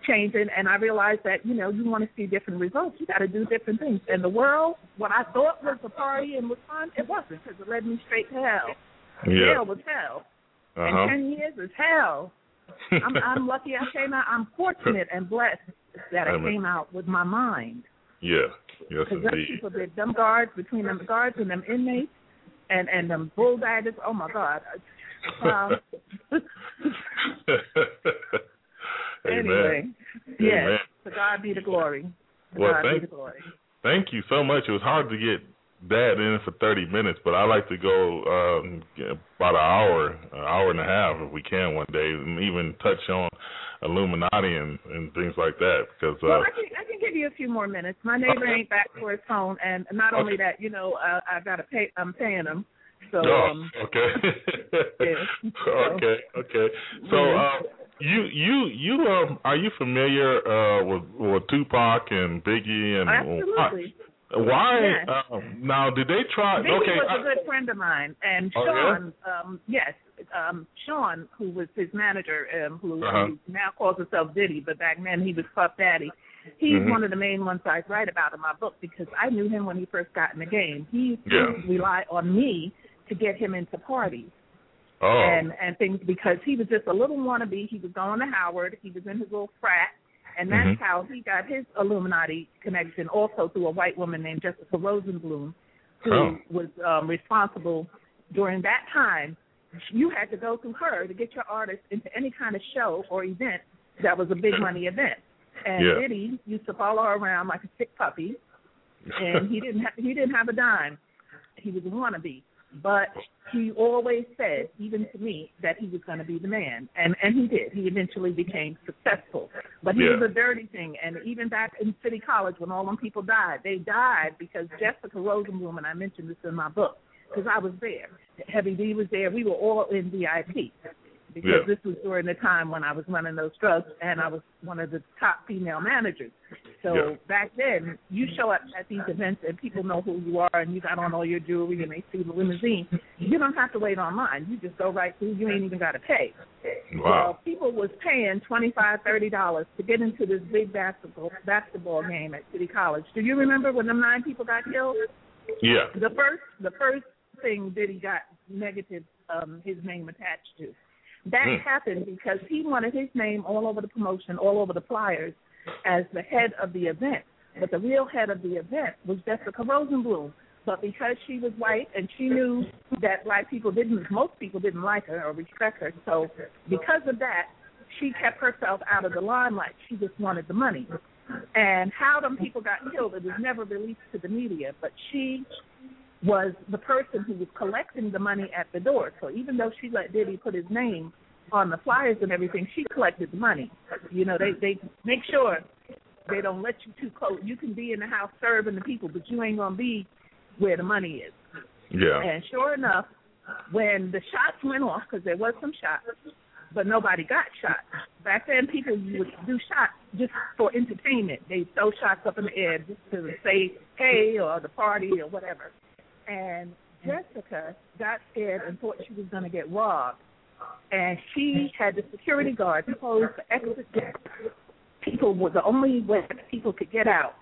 changing and I realized that, you know, you want to see different results, you gotta do different things. And the world, what I thought was a party and was fun, it wasn't because it led me straight to hell. Yeah. Hell was hell. Uh-huh. And ten years is hell. I'm I'm lucky I came out I'm fortunate and blessed that I came out with my mind. Yeah. Yes, indeed. people did them guards between them guards and them inmates and and them bulldaggers. Oh my God! Um, anyway, yes, Amen. to God be the glory. To Well, God be the glory. Thank you so much. It was hard to get that in for 30 minutes, but I like to go um, about an hour, an hour and a half if we can one day, and even touch on Illuminati and, and things like that. Because uh, Well, I can I can give you a few more minutes. My neighbor ain't back for his phone, and not only that, you know, uh, I gotta pay. I'm paying him. So oh, um, okay, yeah. okay, okay. So uh, you you you um are you familiar uh with with Tupac and Biggie and absolutely, Why? Yes. Uh, now, did they try? Biggie okay. was I- a good friend of mine, and Oh, Sean, um, yes, um, Sean, who was his manager, um, who Uh-huh. who now calls himself Diddy, but back then he was Puff Daddy. He's Mhm. one of the main ones I write about in my book because I knew him when he first got in the game. He Yeah. rely on me to get him into parties oh. and and things because he was just a little wannabe. He was going to Howard. He was in his little frat, and that's Mhm. how he got his Illuminati connection. Also through a white woman named Jessica Rosenblum, who Oh. was um, responsible during that time. You had to go through her to get your artist into any kind of show or event that was a big money event. And Yeah. Diddy used to follow her around like a sick puppy, and he didn't ha- he didn't have a dime. He was a wannabe, but he always said, even to me, that he was going to be the man, and and he did. He eventually became successful, but he Yeah. was a dirty thing. And even back in City College, when all them people died, they died because Jessica Rosenblum, and I mentioned this in my book, because I was there. Heavy D was there. We were all in VIP because Yeah. this was during the time when I was running those drugs and I was one of the top female managers. So Yeah. back then, you show up at these events and people know who you are and you got on all your jewelry and they see the limousine. You don't have to wait online. You just go right through. You ain't even got to pay. Wow. people was paying twenty five, thirty dollars to get into this big basketball basketball game at City College. Do you remember when them nine people got killed? Yeah. The first the first thing that he got negative um his name attached to. That Hmm. happened because he wanted his name all over the promotion, all over the flyers as the head of the event. But the real head of the event was Jessica Rosenblum. But because she was white and she knew that black people didn't most people didn't like her or respect her, so because of that, she kept herself out of the limelight. She just wanted the money. And how them people got killed, it was never released to the media, but she was the person who was collecting the money at the door. So even though she let Diddy put his name on the flyers and everything, she collected the money. You know, they they make sure they don't let you too close. You can be in the house serving the people, but you ain't gonna be where the money is. Yeah. And sure enough, when the shots went off, because there was some shots, but nobody got shot. Back then, people would do shots just for entertainment. They throw shots up in the air just to say hey or the party or whatever. And Jessica got scared and thought she was going to get robbed. And she had the security guard close the exit. People were the only way that people could get out.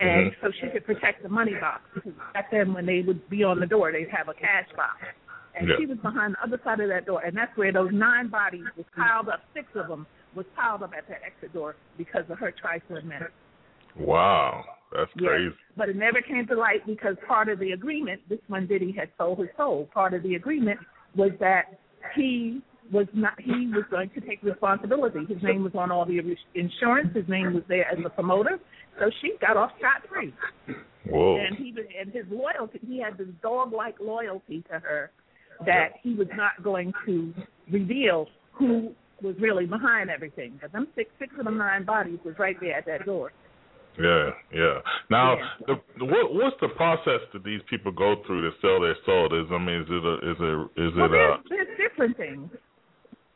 And Mhm. so she could protect the money box. Because back then, when they would be on the door, they'd have a cash box. And Yeah. she was behind the other side of that door. And that's where those nine bodies was piled up, six of them was piled up at that exit door because of her trifling minutes. Wow. That's Yes. crazy. But it never came to light because part of the agreement, this one Diddy had sold his soul. Part of the agreement was that he was not he was going to take responsibility. His name was on all the insurance. His name was there as a promoter. So she got off scot free. Whoa. And he and his loyalty he had this dog like loyalty to her that he was not going to reveal who was really behind everything. Because them six six of them nine bodies was right there at that door. Yeah, yeah. Now, Yeah. The, what what's the process that these people go through to sell their soul? Is I mean, is it a, is it is Well, it a there's, there's different things.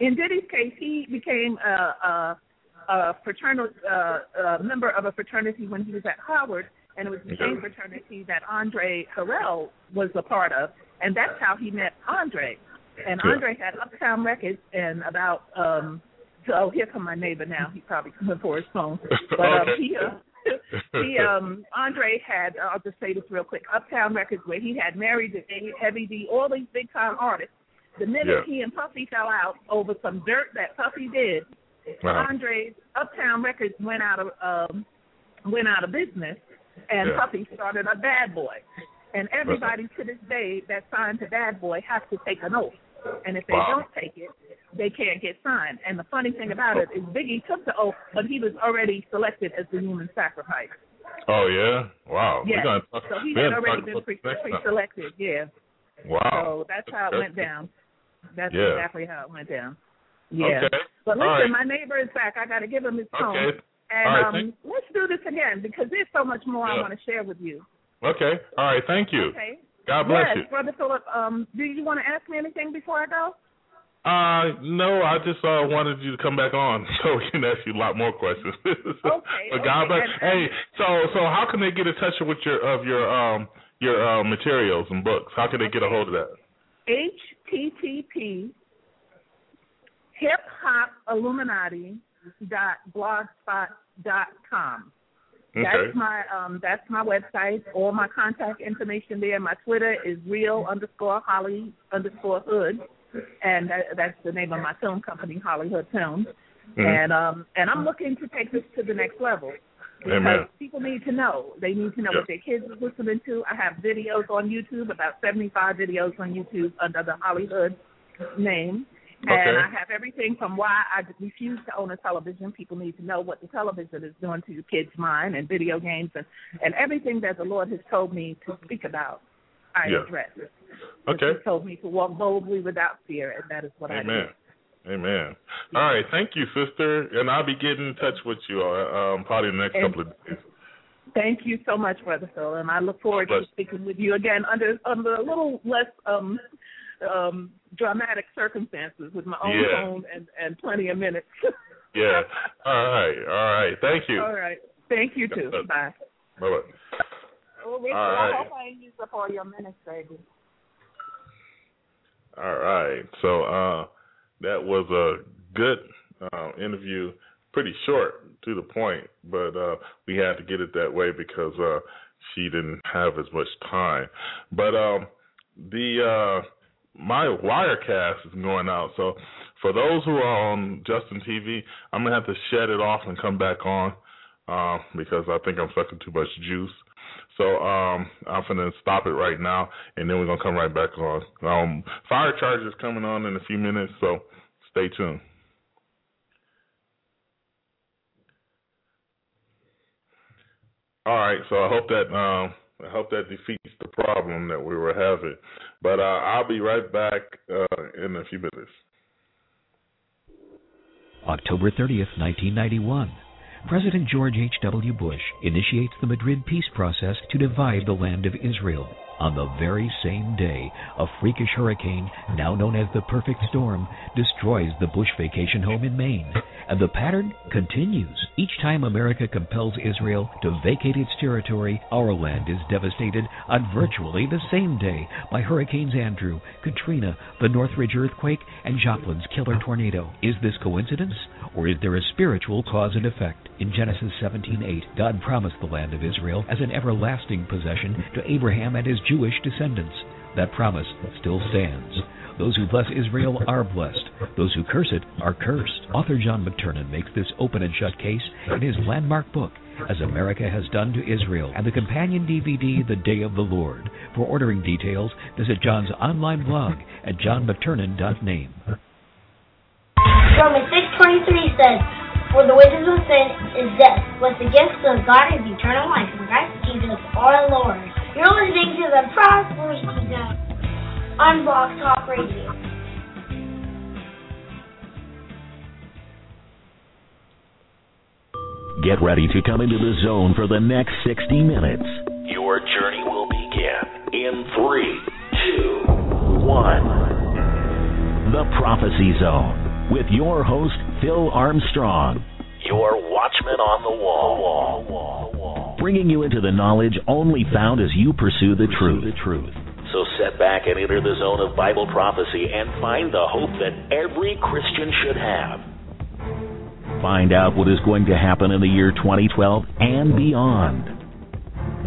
In Diddy's case, he became a, a, a fraternal uh, a member of a fraternity when he was at Howard, and it was the same fraternity that Andre Harrell was a part of, and that's how he met Andre. And Yeah. Andre had Uptown Records, and about um, so oh, here come my neighbor now. He's probably coming for his phone, but um, Okay. he. Uh, he um Andre had I'll just say this real quick Uptown Records where he had Mary J, Heavy D, all these big time artists. The minute Yeah. he and Puffy fell out over some dirt that Puffy did, Uh-huh. Andre's Uptown Records went out of um went out of business, and Yeah. Puffy started a Bad Boy. And everybody to this day that signed to Bad Boy has to take an oath. And if they Wow. don't take it, they can't get signed. And the funny thing about it is Biggie took the oath, but he was already selected as the human sacrifice. Oh yeah, wow. Yes. Talk, So he had already been pre- pre-selected. yeah. Wow. So that's how it went down. That's Yeah. exactly how it went down. Yeah. Okay. But listen, right. my neighbor is back. I got to give him his phone. Okay. And All right, um, thank- let's do this again because there's so much more I want to share with you. Okay. All right. Thank you. Okay. God bless yes, you. Brother Philip, um, do you want to ask me anything before I go? Uh, no, I just uh, wanted you to come back on so we can ask you a lot more questions. so, okay. but God okay. bless. Hey, so so how can they get in touch with your of your um your uh, materials and books? How can they get a hold of that? HTTP hip hop illuminati dot blogspot dot com. Okay. That's my um that's my website. All my contact information there. My Twitter is real underscore Holly underscore Hood, and that, that's the name of my film company, Hollywood Films. Mhm. And um and I'm looking to take this to the next level because Amen. people need to know. They need to know Yeah. what their kids are listening to. I have videos on YouTube, about 75 videos on YouTube under the Hollywood name. And I have everything from why I refuse to own a television. People need to know what the television is doing to your kids' mind and video games and, and everything that the Lord has told me to speak about. I Yeah. address. Okay. He told me to walk boldly without fear, and that is what I Amen. do. Amen. All right, thank you, sister, and I'll be getting in touch with you um, probably in the next And- couple of days. Thank you so much, Brother Phil, and I look forward to speaking with you again under under a little less um um dramatic circumstances with my own Yeah. phone and and plenty of minutes. Yeah. All right. All right. Thank you. All right. Thank you too. Bless. Bye. Bye bye. Richard, All right. I hope I ain't used up all your minutes, baby. All right. So uh, that was a good uh, interview. Pretty short to the point, but uh, we had to get it that way because uh, she didn't have as much time. But um, the uh, my Wirecast is going out. So for those who are on Justin TV, I'm gonna have to shed it off and come back on uh, because I think I'm sucking too much juice. So um, I'm gonna stop it right now, and then we're gonna come right back on. Um, Firecharger is coming on in a few minutes, so stay tuned. All right, so I hope that um, I hope that defeats the problem that we were having. But uh, I'll be right back uh, in a few minutes. October 30th, 1991. President George H.W. Bush initiates the Madrid peace process to divide the land of Israel. On the very same day, a freakish hurricane, now known as the Perfect Storm, destroys the Bush vacation home in Maine. And the pattern continues. Each time America compels Israel to vacate its territory, our land is devastated on virtually the same day by Hurricanes Andrew, Katrina, the Northridge earthquake, and Joplin's killer tornado. Is this coincidence? Or is there a spiritual cause and effect? In Genesis 17:8, God promised the land of Israel as an everlasting possession to Abraham and his Jewish descendants. That promise still stands. Those who bless Israel are blessed. Those who curse it are cursed. Author John McTernan makes this open and shut case in his landmark book, As America Has Done to Israel, and the companion DVD, The Day of the Lord. For ordering details, visit John's online blog at johnmcternan.name. Romans 6.23 says, For the wages of sin is death, but the gift of God is eternal life in Christ Jesus our Lord. You're listening to the Prophecy Zone on Talk Radio. Get ready to come into the zone for the next 60 minutes. Your journey will begin in three, two, one. The Prophecy Zone with your host, Phil Armstrong, your watchman on the wall. Bringing you into the knowledge only found as you pursue the truth. So set back and enter the zone of Bible prophecy and find the hope that every Christian should have. Find out what is going to happen in the year 2012 and beyond.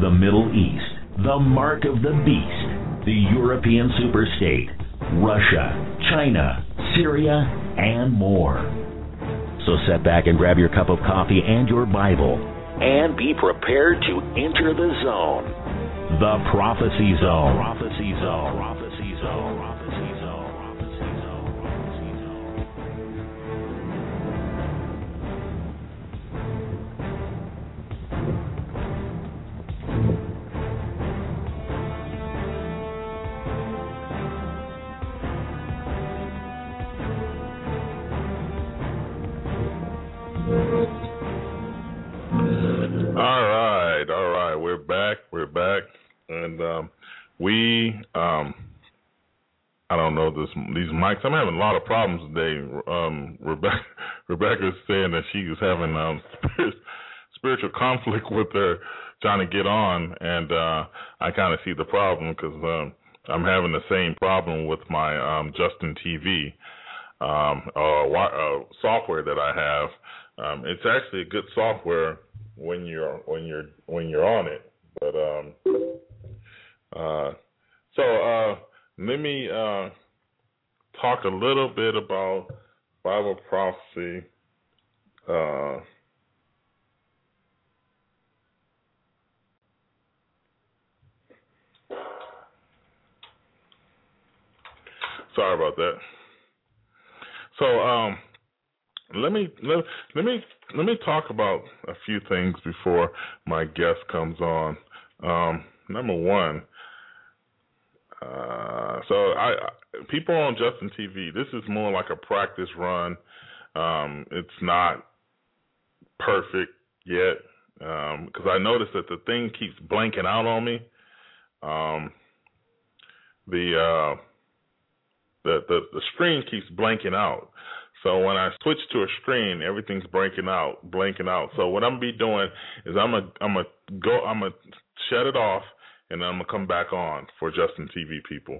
The Middle East, the mark of the beast, the European superstate, Russia, China, Syria, and more. So set back and grab your cup of coffee and your Bible and be prepared to enter the zone. The Prophecy Zone. Prophecy Zone. Prophecy Zone. Prophecy Zone. Right, all right, we're back, we're back, and um, we um, I don't know this these mics. I'm having a lot of problems today. Um, Rebecca Rebecca's saying that she was having um, spiritual conflict with her trying to get on, and uh, I kind of see the problem because um, I'm having the same problem with my um, Justin TV um, uh, uh, software that I have. Um, it's actually a good software when you're when you're when you're on it, but um, uh, so uh, let me uh, talk a little bit about Bible prophecy. Uh, sorry about that. So um, let me let, let me let me talk about a few things before my guest comes on. Um, number one, uh, so I, people on Justin TV, this is more like a practice run. Um, it's not perfect yet because um, I noticed that the thing keeps blanking out on me. Um, the, uh, the the the screen keeps blanking out. So when I switch to a screen, everything's blanking out, blanking out. So what I'm gonna be doing is I'm gonna I'm gonna go I'm gonna shut it off and I'm gonna come back on for Justin TV people.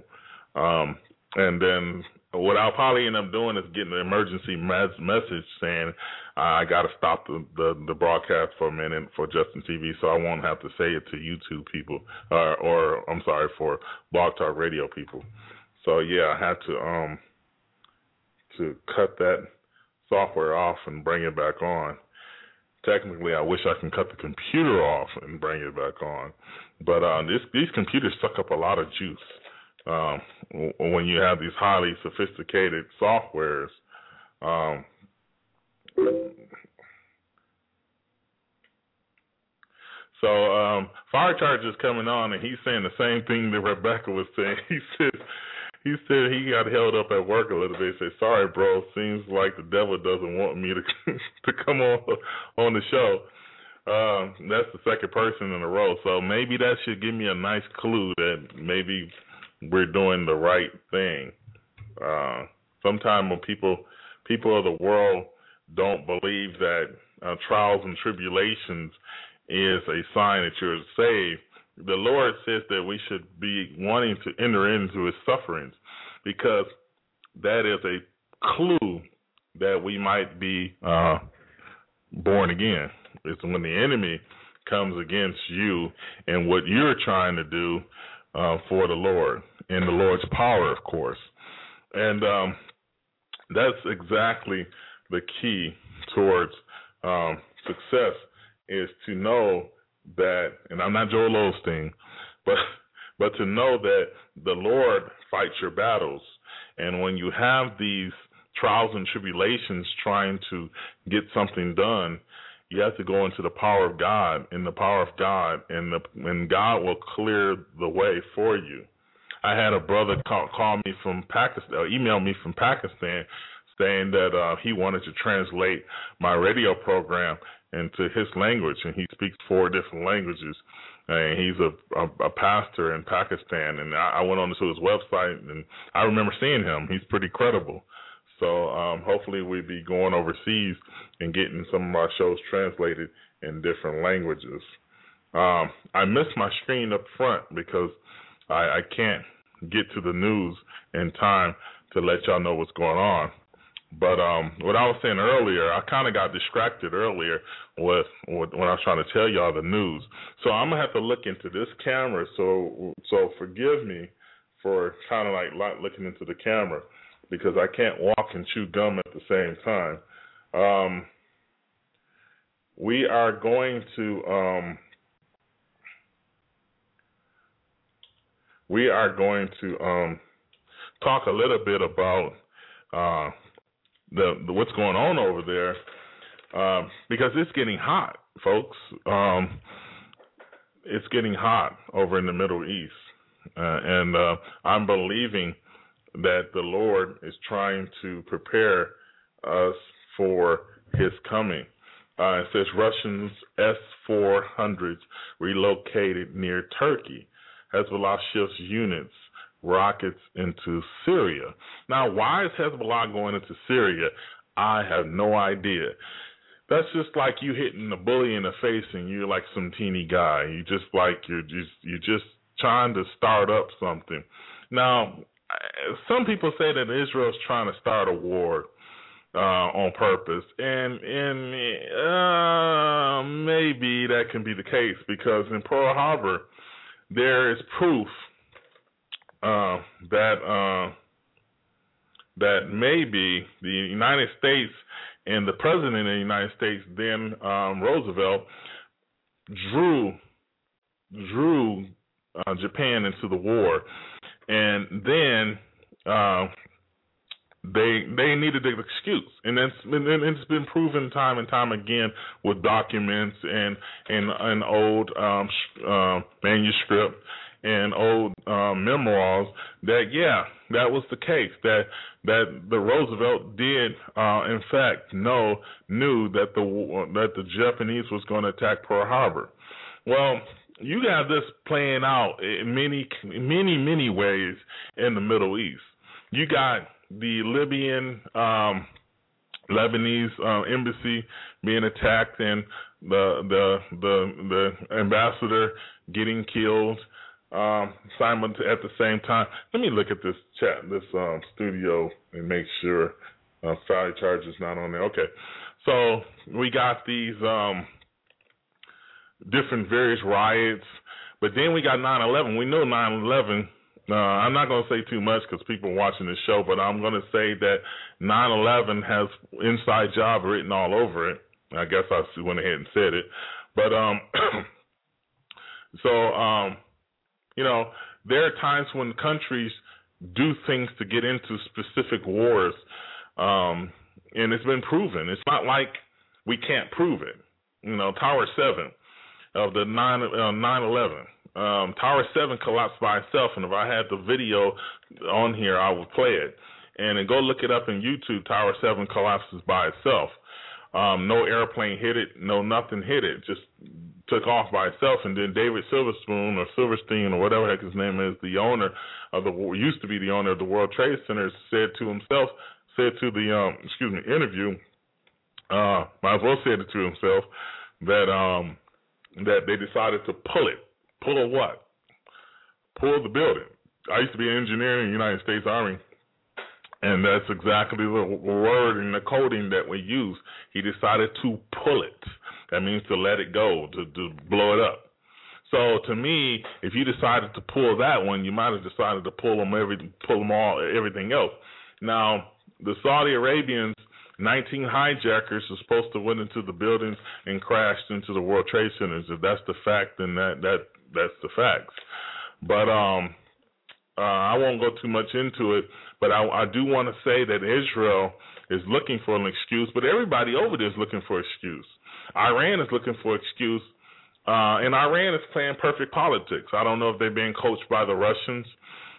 Um, and then what I'll probably end up doing is getting an emergency mes- message saying I got to stop the, the, the broadcast for a minute for Justin TV, so I won't have to say it to YouTube people, uh, or I'm sorry for Blog Talk Radio people. So yeah, I had to um to cut that software off and bring it back on. Technically, I wish I can cut the computer off and bring it back on, but uh, this, these computers suck up a lot of juice. Um, when you have these highly sophisticated softwares, um, so um, Firecharger is coming on, and he's saying the same thing that Rebecca was saying. He said he said he got held up at work a little bit. He said, "Sorry, bro. Seems like the devil doesn't want me to to come on on the show." Um, that's the second person in a row. So maybe that should give me a nice clue that maybe we're doing the right thing. Uh, sometimes when people people of the world don't believe that uh, trials and tribulations is a sign that you're saved, the Lord says that we should be wanting to enter into his sufferings because that is a clue that we might be uh, born again. It's when the enemy comes against you and what you're trying to do uh, for the Lord in the Lord's power, of course. And um, that's exactly the key towards um, success is to know that, and I'm not Joel Osteen, but but to know that the Lord fights your battles, and when you have these trials and tribulations trying to get something done, you have to go into the power of God, in the power of God, and the and God will clear the way for you. I had a brother call, call me from Pakistan, or email me from Pakistan, saying that uh, he wanted to translate my radio program into his language, and he speaks four different languages. And he's a, a, a pastor in Pakistan, and I, I went on to his website, and I remember seeing him. He's pretty credible. So um, hopefully we'll be going overseas and getting some of our shows translated in different languages. Um, I missed my screen up front because I, I can't get to the news in time to let y'all know what's going on. But um, what I was saying earlier, I kind of got distracted earlier with, with when I was trying to tell y'all the news. So I'm gonna have to look into this camera. So so forgive me for kind of like looking into the camera because I can't walk and chew gum at the same time. Um, we are going to um, we are going to um, talk a little bit about uh, the, the, what's going on over there um, because it's getting hot, folks. Um, it's getting hot over in the Middle East, uh, and uh, I'm believing that the Lord is trying to prepare us for His coming. Uh, it says Russians S 400s relocated near Turkey. Hezbollah shifts units rockets into Syria. Now, why is Hezbollah going into Syria? I have no idea. That's just like you hitting a bully in the face and you're like some teeny guy. You just like you're just you're just trying to start up something. Now, some people say that Israel's trying to start a war uh, on purpose, and and uh, maybe that can be the case because in Pearl Harbor there is proof uh, that uh, that maybe the United States and the president of the United States, then um, Roosevelt, drew drew uh, Japan into the war, and then uh, they they needed an excuse, and and it's been proven time and time again with documents and and an old um, uh, manuscript and old um, memoirs that yeah that was the case that that the Roosevelt did uh, in fact know knew that the that the Japanese was going to attack Pearl Harbor. Well, you got this playing out in many many many ways in the Middle East. You got the Libyan um, Lebanese uh, embassy being attacked and the the the the ambassador getting killed um, Simon at the same time. Let me look at this chat, this um, studio, and make sure uh, Charge is not on there. Okay, so we got these um, different various riots, but then we got 9/11. We know 9/11. Uh, I'm not going to say too much because people are watching this show, but I'm going to say that 9/11 has inside job written all over it. I guess I went ahead and said it, but um, so um you know, there are times when countries do things to get into specific wars, um, and it's been proven. It's not like we can't prove it. You know, Tower Seven of the nine uh, nine eleven. Um, Tower Seven collapsed by itself, and if I had the video on here, I would play it. And then go look it up in YouTube. Tower Seven collapses by itself. Um, no airplane hit it. No nothing hit it. Just took off by itself, and then David Silverspoon or Silverstein or whatever heck his name is, the owner of the used to be the owner of the World Trade Center, said to himself, said to the um, excuse me interview, uh, might as well said it to himself that um that they decided to pull it, pull what, pull the building. I used to be an engineer in the United States Army. And that's exactly the word and the coding that we use. He decided to pull it. That means to let it go, to, to blow it up. So to me, if you decided to pull that one, you might have decided to pull them every, pull them all, everything else. Now, the Saudi Arabians, 19 hijackers are supposed to went into the buildings and crashed into the World Trade Centers. If that's the fact, then that that that's the facts. But um, uh, I won't go too much into it. But I, I do want to say that Israel is looking for an excuse, but everybody over there is looking for excuse. Iran is looking for excuse, uh, and Iran is playing perfect politics. I don't know if they're being coached by the Russians,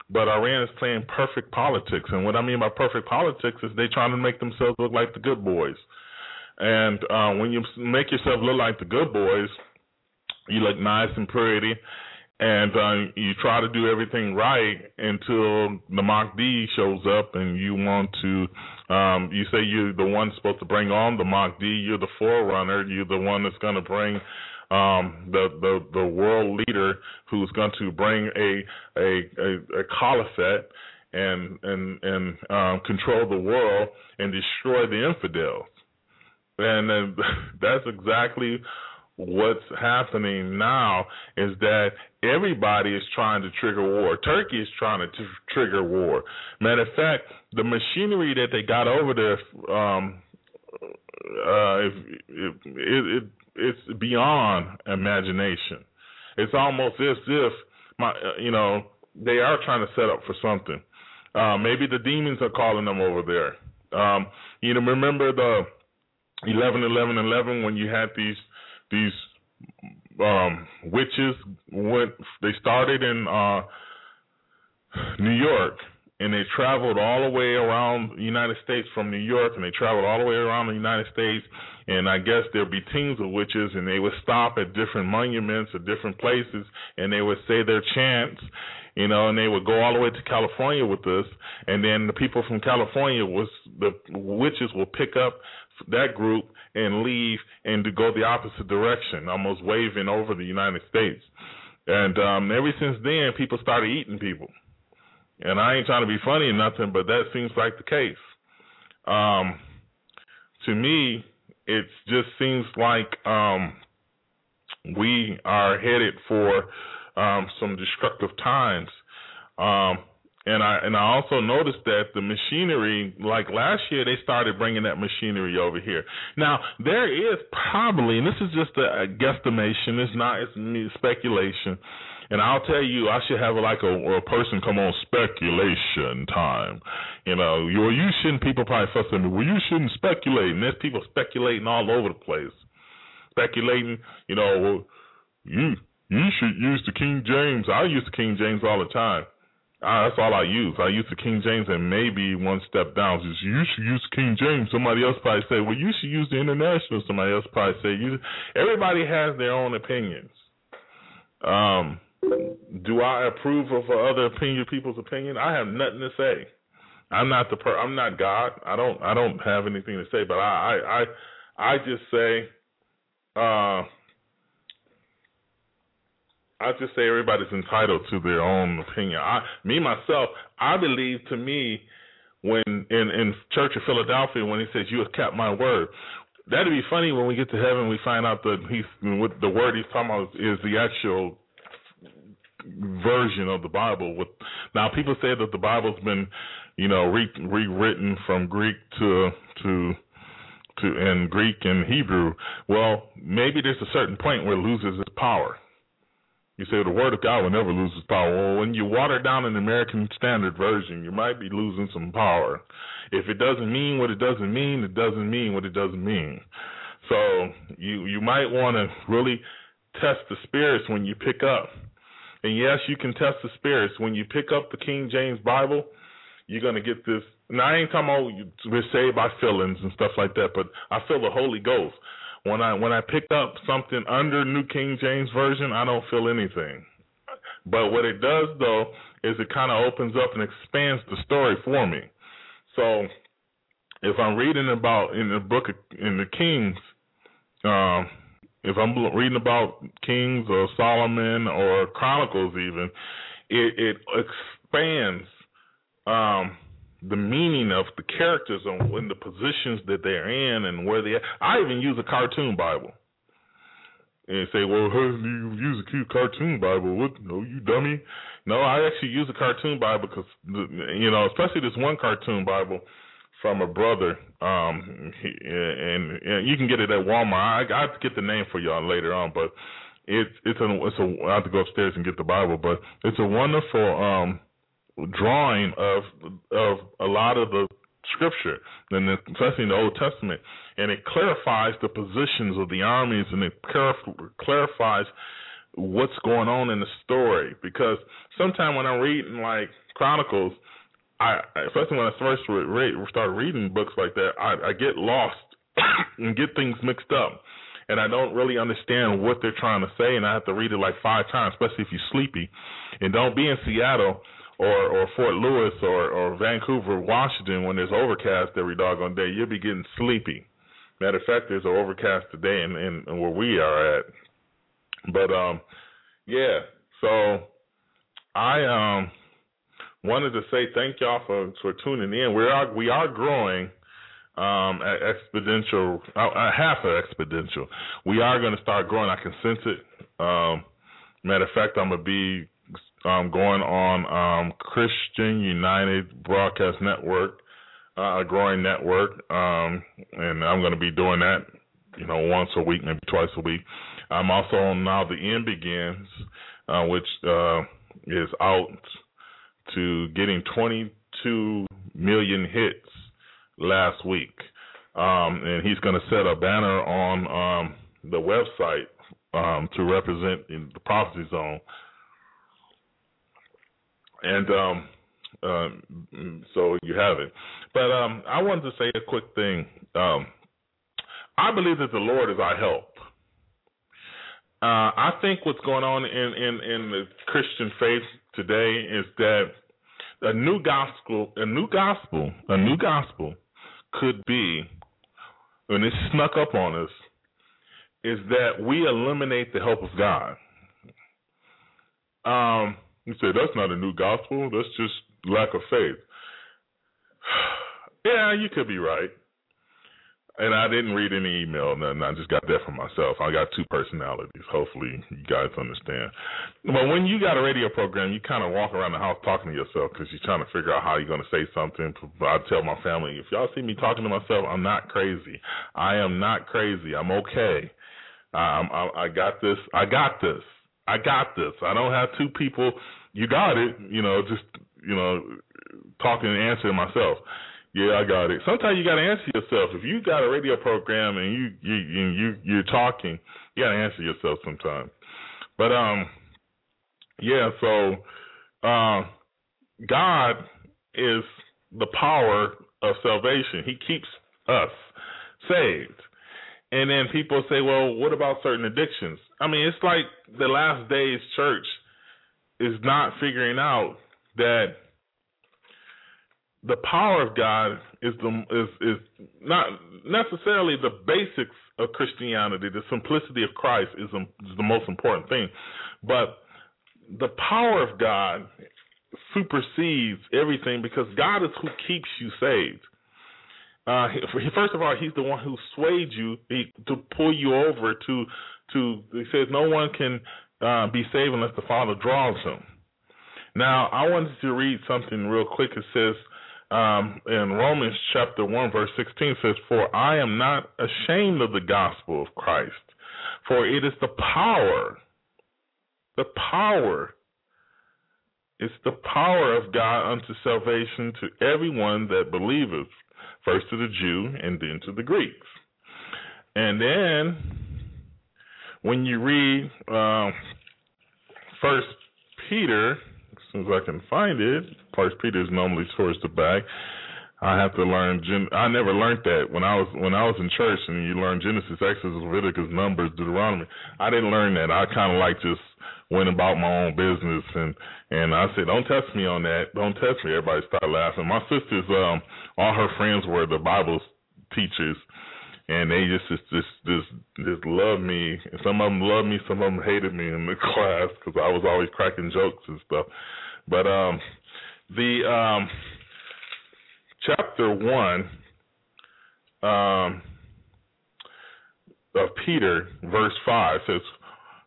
but Iran is playing perfect politics. And what I mean by perfect politics is they're trying to make themselves look like the good boys. And uh, when you make yourself look like the good boys, you look nice and pretty, and uh, you try to do everything right until the Mahdi shows up, and you want to um, you say you're the one supposed to bring on the Mahdi. You're the forerunner. You're the one that's going to bring um, the, the the world leader who's going to bring a a a, a caliphate and and and um, control the world and destroy the infidels. And uh, that's exactly what's happening now is that everybody is trying to trigger war. Turkey is trying to t- trigger war. Matter of fact, the machinery that they got over there, um, uh, it, it, it, it's beyond imagination. It's almost as if my, uh, you know, they are trying to set up for something. Uh, maybe the demons are calling them over there. Um, you know, remember the 11, 11, 11 when you had these these um, witches went. They started in uh, New York and they traveled all the way around the United States from New York, and they traveled all the way around the United States. And I guess there'd be teams of witches, and they would stop at different monuments or different places, and they would say their chants, you know, and they would go all the way to California with this, and then the people from California was the witches will pick up that group and leave and to go the opposite direction, almost waving over the United States. And um, ever since then, people started eating people. And I ain't trying to be funny or nothing, but that seems like the case. Um, to me, it just seems like um, we are headed for um, some destructive times. And I and I also noticed that the machinery, like last year, they started bringing that machinery over here. Now there is probably, and this is just a, a guesstimation. It's not. It's speculation. And I'll tell you, I should have like a, a person come on speculation time. You know, you, you shouldn't. People probably fuss at me. Well, you shouldn't speculate. And there's people speculating all over the place, speculating. You know, well, you you should use the King James. I use the King James all the time. Uh, that's all I use. I use the King James and maybe one step down. Just you should use King James. Somebody else probably say, well, you should use the International. Somebody else probably say, you. Everybody has their own opinions. Um, do I approve of other opinion people's opinion? I have nothing to say. I'm not the per. I'm not God. I don't. I don't have anything to say. But I. I. I, I just say. Uh, I just say everybody's entitled to their own opinion. I, me myself, I believe to me when in in Church of Philadelphia when he says you have kept my word. That'd be funny when we get to heaven we find out that he's what the word he's talking about is the actual version of the Bible. With now people say that the Bible's been you know re, rewritten from Greek to to to in Greek and Hebrew. Well, maybe there's a certain point where it loses its power you say the word of God will never lose its power. Well, when you water down an American Standard Version, you might be losing some power. If it doesn't mean what it doesn't mean, it doesn't mean what it doesn't mean. So you you might want to really test the spirits when you pick up. And yes, you can test the spirits when you pick up the King James Bible. You're gonna get this. Now I ain't talking about we're saved by feelings and stuff like that, but I feel the Holy Ghost. When I when I pick up something under New King James Version, I don't feel anything. But what it does though is it kind of opens up and expands the story for me. So if I'm reading about in the book of, in the Kings, um, if I'm reading about Kings or Solomon or Chronicles, even it, it expands um, the meaning of the characters and in the positions that they're in and where they are. I even use a cartoon Bible. And say, well, you use a cute cartoon Bible? What? No, you dummy. No, I actually use a cartoon Bible because, you know, especially this one cartoon Bible from a brother. Um, and, and you can get it at Walmart. I, I have to get the name for y'all later on, but it's it's a it's a I have to go upstairs and get the Bible, but it's a wonderful um drawing of of a lot of the scripture, and especially in the Old Testament, and it clarifies the positions of the armies, and it clarifies what's going on in the story. Because sometimes when I'm reading like Chronicles, I especially when I first read, start reading books like that, I, I get lost and get things mixed up. And I don't really understand what they're trying to say, and I have to read it like five times, especially if you're sleepy. And don't be in Seattle or or Fort Lewis or or Vancouver, Washington, when there's overcast every doggone day, you'll be getting sleepy. Matter of fact, there's an overcast today in, in, in where we are at. But um, yeah. So I um wanted to say thank y'all for for tuning in. We are we are growing um at exponential uh, half of exponential. We are going to start growing. I can sense it. Um, matter of fact, I'm gonna be um, going on um, Christian United Broadcast Network, uh, a growing network, um, and I'm going to be doing that, you know, once a week, maybe twice a week. I'm also on now the end begins, uh, which uh, is out to getting 22 million hits last week, um, and he's going to set a banner on um, the website um, to represent the prophecy zone and um, uh, so you have it. But um, I wanted to say a quick thing. Um, I believe that the Lord is our help. Uh, I think what's going on in, in, in the Christian faith today is that a new gospel, a new gospel, a new gospel could be, when it snuck up on us, is that we eliminate the help of God. Um, you say that's not a new gospel. That's just lack of faith. yeah, you could be right. And I didn't read any email, nothing. I just got that from myself. I got two personalities. Hopefully, you guys understand. But when you got a radio program, you kind of walk around the house talking to yourself because you're trying to figure out how you're going to say something. I tell my family, if y'all see me talking to myself, I'm not crazy. I am not crazy. I'm okay. I, I got this. I got this. I got this. I don't have two people. You got it. You know, just you know, talking and answering myself. Yeah, I got it. Sometimes you got to answer yourself. If you got a radio program and you you you, you you're talking, you got to answer yourself sometimes. But um, yeah. So, uh, God is the power of salvation. He keeps us saved. And then people say, well, what about certain addictions? I mean, it's like the last days church is not figuring out that the power of God is the is is not necessarily the basics of Christianity. The simplicity of Christ is, a, is the most important thing, but the power of God supersedes everything because God is who keeps you saved. Uh, first of all, He's the one who swayed you he, to pull you over to to. He says no one can uh, be saved unless the Father draws him. Now, I wanted to read something real quick. It says um, in Romans chapter 1, verse 16 says, For I am not ashamed of the gospel of Christ, for it is the power, the power, it's the power of God unto salvation to everyone that believeth, first to the Jew and then to the Greeks. And then when you read uh, First Peter, as soon as I can find it, First Peter is normally towards the back. I have to learn. Gen- I never learned that when I was when I was in church, and you learn Genesis, Exodus, Leviticus, Numbers, Deuteronomy. I didn't learn that. I kind of like just went about my own business, and and I said, "Don't test me on that. Don't test me." Everybody started laughing. My sisters, um, all her friends were the Bible teachers, and they just just just just, just loved me. Some of them loved me, some of them hated me in the class because I was always cracking jokes and stuff. But um, the um, chapter one um, of Peter, verse five says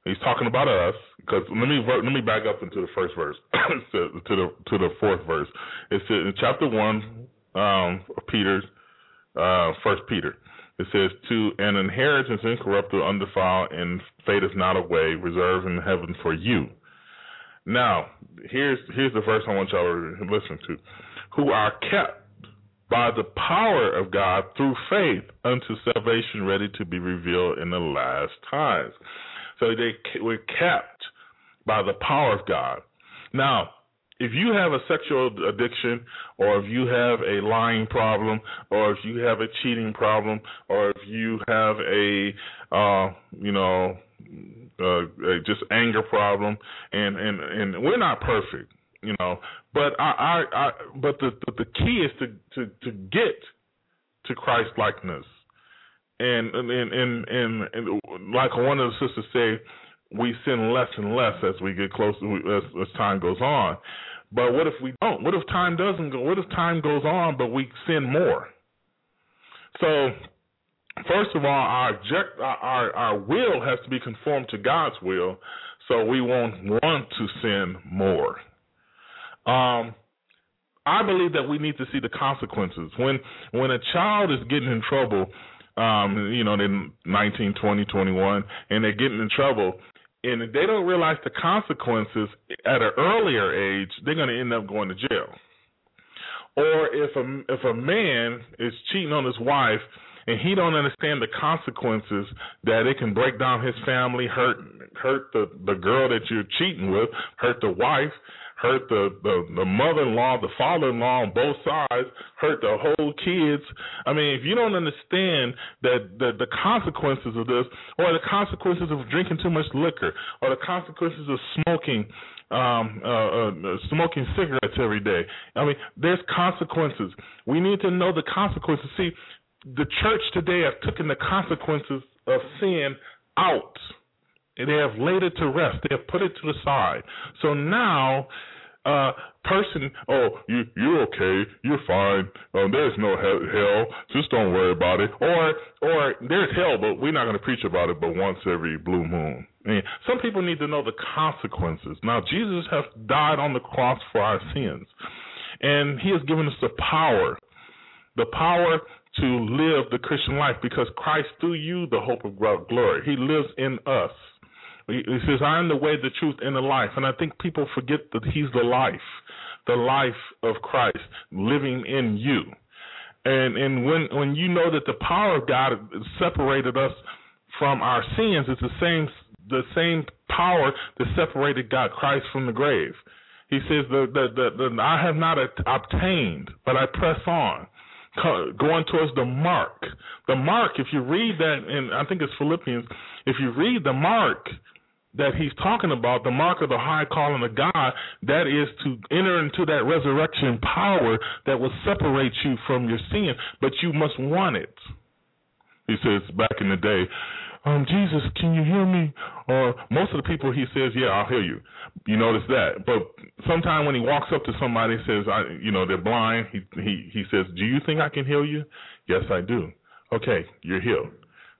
he's talking about us. Because let me let me back up into the first verse to, to the to the fourth verse. It's in chapter one um, of Peter's uh, First Peter. It says, "To an inheritance incorruptible, undefiled, and fadeth not away, reserved in heaven for you." Now, here's here's the verse I want y'all to listen to. Who are kept by the power of God through faith unto salvation, ready to be revealed in the last times. So they were kept by the power of God. Now, if you have a sexual addiction, or if you have a lying problem, or if you have a cheating problem, or if you have a, uh, you know, uh, just anger problem, and and and we're not perfect, you know, but I, I, I but the, the the key is to to to get to Christ likeness, and and and and, and like one of the sisters say, we sin less and less as we get closer as, as time goes on. But what if we don't? What if time doesn't go? What if time goes on, but we sin more? So, first of all, our object, our our will has to be conformed to God's will, so we won't want to sin more. Um, I believe that we need to see the consequences when when a child is getting in trouble. Um, you know, they're 19, 20, 21, and they're getting in trouble and if they don't realize the consequences at an earlier age, they're going to end up going to jail. Or if a if a man is cheating on his wife and he don't understand the consequences that it can break down his family, hurt hurt the the girl that you're cheating with, hurt the wife, hurt the, the, the mother in law, the father in law on both sides, hurt the whole kids. I mean, if you don't understand that the, the consequences of this, or the consequences of drinking too much liquor, or the consequences of smoking um, uh, uh, smoking cigarettes every day. I mean, there's consequences. We need to know the consequences. See, the church today have taken the consequences of sin out. And they have laid it to rest. They have put it to the side. So now uh, person, oh, you you're okay, you're fine. Um, there's no hell, just don't worry about it. Or or there's hell, but we're not going to preach about it, but once every blue moon. Some people need to know the consequences. Now, Jesus has died on the cross for our sins, and He has given us the power, the power to live the Christian life because Christ, through you, the hope of glory, He lives in us. He says, I am the way, the truth, and the life. And I think people forget that He's the life, the life of Christ living in you. And and when when you know that the power of God separated us from our sins, it's the same the same power that separated God Christ from the grave. He says the the, the, the I have not obtained, but I press on going towards the mark. The mark, if you read that, and I think it's Philippians, if you read the mark, that he's talking about, the mark of the high calling of God, that is to enter into that resurrection power that will separate you from your sin, but you must want it. He says back in the day, um, Jesus, can you hear me? Or most of the people he says, yeah, I'll hear you. You notice that. But sometime when he walks up to somebody says, I, you know, they're blind, he, he, he says, do you think I can heal you? Yes, I do. Okay, you're healed.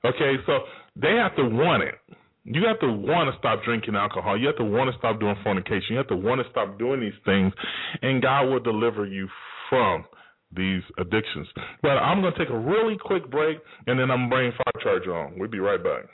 Okay, so they have to want it. You have to want to stop drinking alcohol. You have to want to stop doing fornication. You have to want to stop doing these things, and God will deliver you from these addictions. But I'm going to take a really quick break, and then I'm bringing Firecharger on. We'll be right back.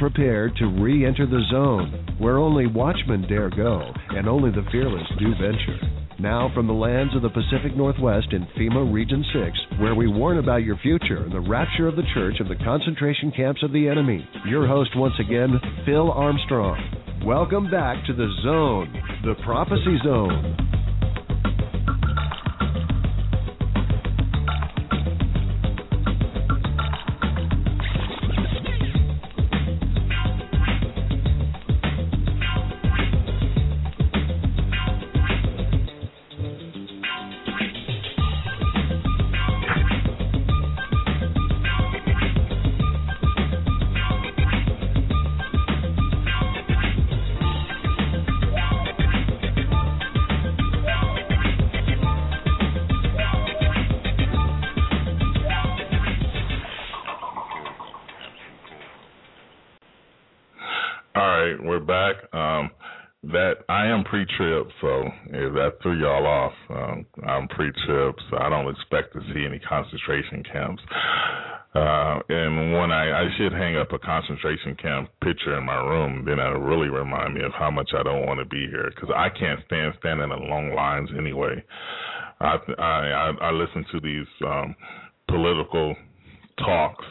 Prepared to re enter the zone where only watchmen dare go and only the fearless do venture. Now, from the lands of the Pacific Northwest in FEMA Region 6, where we warn about your future and the rapture of the church of the concentration camps of the enemy, your host once again, Phil Armstrong. Welcome back to the Zone, the Prophecy Zone. So if that threw y'all off, um, I'm pre-trib, so I don't expect to see any concentration camps. Uh, and when I, I should hang up a concentration camp picture in my room, then that'll really remind me of how much I don't want to be here because I can't stand standing in long lines anyway. I I, I listen to these um, political talks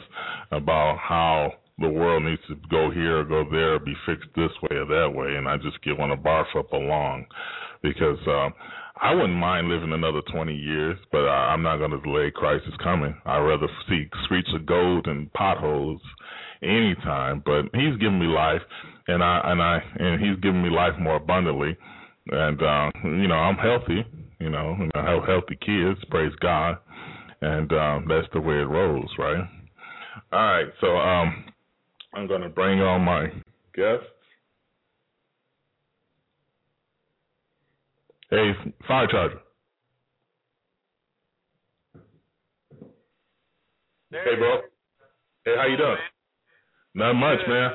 about how the world needs to go here or go there, or be fixed this way or that way, and I just get want to barf up along because uh, I wouldn't mind living another 20 years, but I, I'm not going to delay Christ is coming. I'd rather see streets of gold and potholes anytime, but He's given me life, and I and I and He's given me life more abundantly, and uh, you know I'm healthy, you know, and I have healthy kids, praise God, and um, that's the way it rolls, right? All right, so um, I'm going to bring on my guests. Hey, Firecharger. There hey, bro. Hey, how you doing? Not much, man.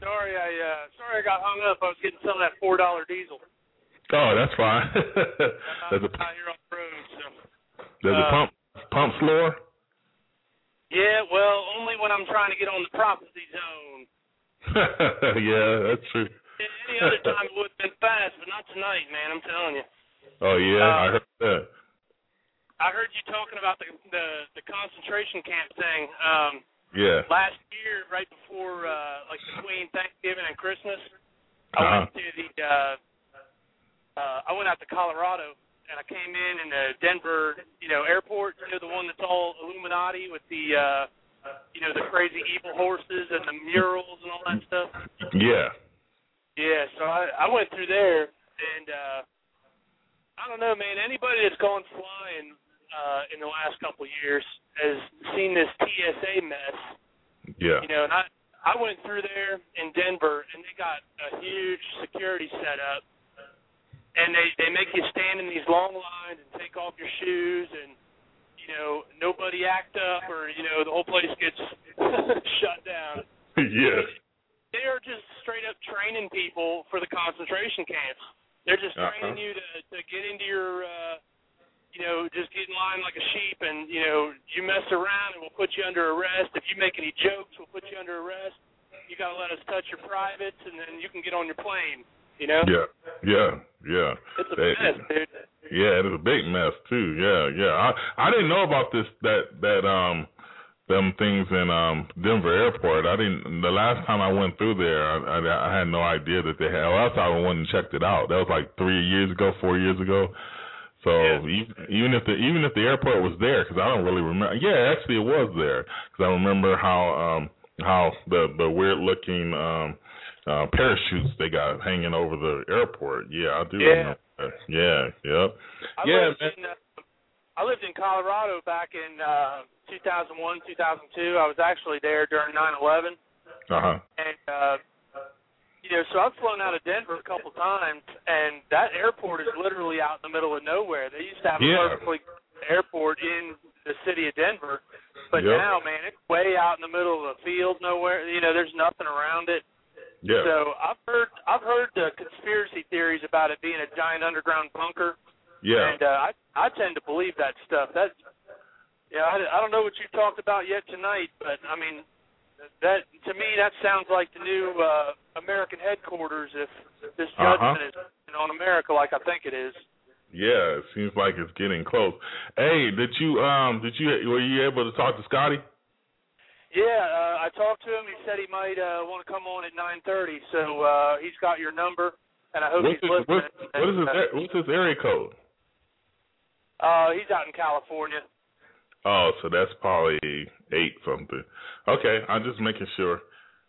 sorry I uh sorry I got hung up. I was getting some of that four dollar diesel. Oh, that's fine. There's a out here on the road, so there's a uh, pump pump slower. Yeah, well, only when I'm trying to get on the prophecy zone. yeah, that's true. Any other time it would have been fast, but not tonight, man. I'm telling you. Oh yeah, I heard that. I heard you talking about the the, the concentration camp thing. Um, Yeah. last year, right before uh, like between Thanksgiving and Christmas, I Uh-huh. went to the uh, uh, I went out to Colorado and I came in in the Denver, you know, airport. You know, the one that's all Illuminati with the uh, you know the crazy evil horses and the murals and all that stuff. Yeah. Yeah, so I I went through there and uh I don't know, man, anybody that's gone flying uh in the last couple of years has seen this TSA mess. Yeah. You know, and I I went through there in Denver and they got a huge security setup and they they make you stand in these long lines and take off your shoes and you know, nobody act up or, you know, the whole place gets shut down yeah. they are just straight up training people for the concentration camps. They're just Uh-huh. training you to to get into your uh you know, just get in line like a sheep and, you know, you mess around and we'll put you under arrest. If you make any jokes, we'll put you under arrest. You gotta let us touch your privates and then you can get on your plane. You know? Yeah. Yeah. Yeah. It's a mess, dude. Yeah, it is a big mess too. Yeah, yeah. I I didn't know about this that that um them things in um Denver Airport. I didn't. The last time I went through there, I I, I had no idea that they had. That's how I went and checked it out. That was like three years ago, four years ago. So even, even if the even if the airport was there, because I don't really remember. Yeah, actually it was there, because I remember how um how the the weird looking um uh parachutes they got hanging over the airport. Yeah, I do Yeah. remember. That. Yeah, yep. I yeah, lived man. in uh, I lived in Colorado back in uh 2001, 2002. I was actually there during 9/11 Uh huh. and uh you know, so I've flown out of Denver a couple times, and that airport is literally out in the middle of nowhere. They used to have Yeah. a perfectly airport in the city of Denver, but Yep. now, man, it's way out in the middle of a field, nowhere. You know, there's nothing around it. Yeah. So I've heard I've heard the conspiracy theories about it being a giant underground bunker, Yeah. and uh, I I tend to believe that stuff. That's yeah, I, I don't know what you talked about yet tonight, but I mean, that to me that sounds like the new uh, American headquarters if this Uh-huh. judgment is on America like I think it is. Yeah, it seems like it's getting close. Hey, did you um did you were you able to talk to Scotty? Yeah, uh, I talked to him. He said he might uh, want to come on at 9:30, so uh, he's got your number, and I hope What's he's his, listening. what's, what is his what's his area code? Uh, he's out in California. Oh, so that's probably eight something. Okay, I'm just making sure.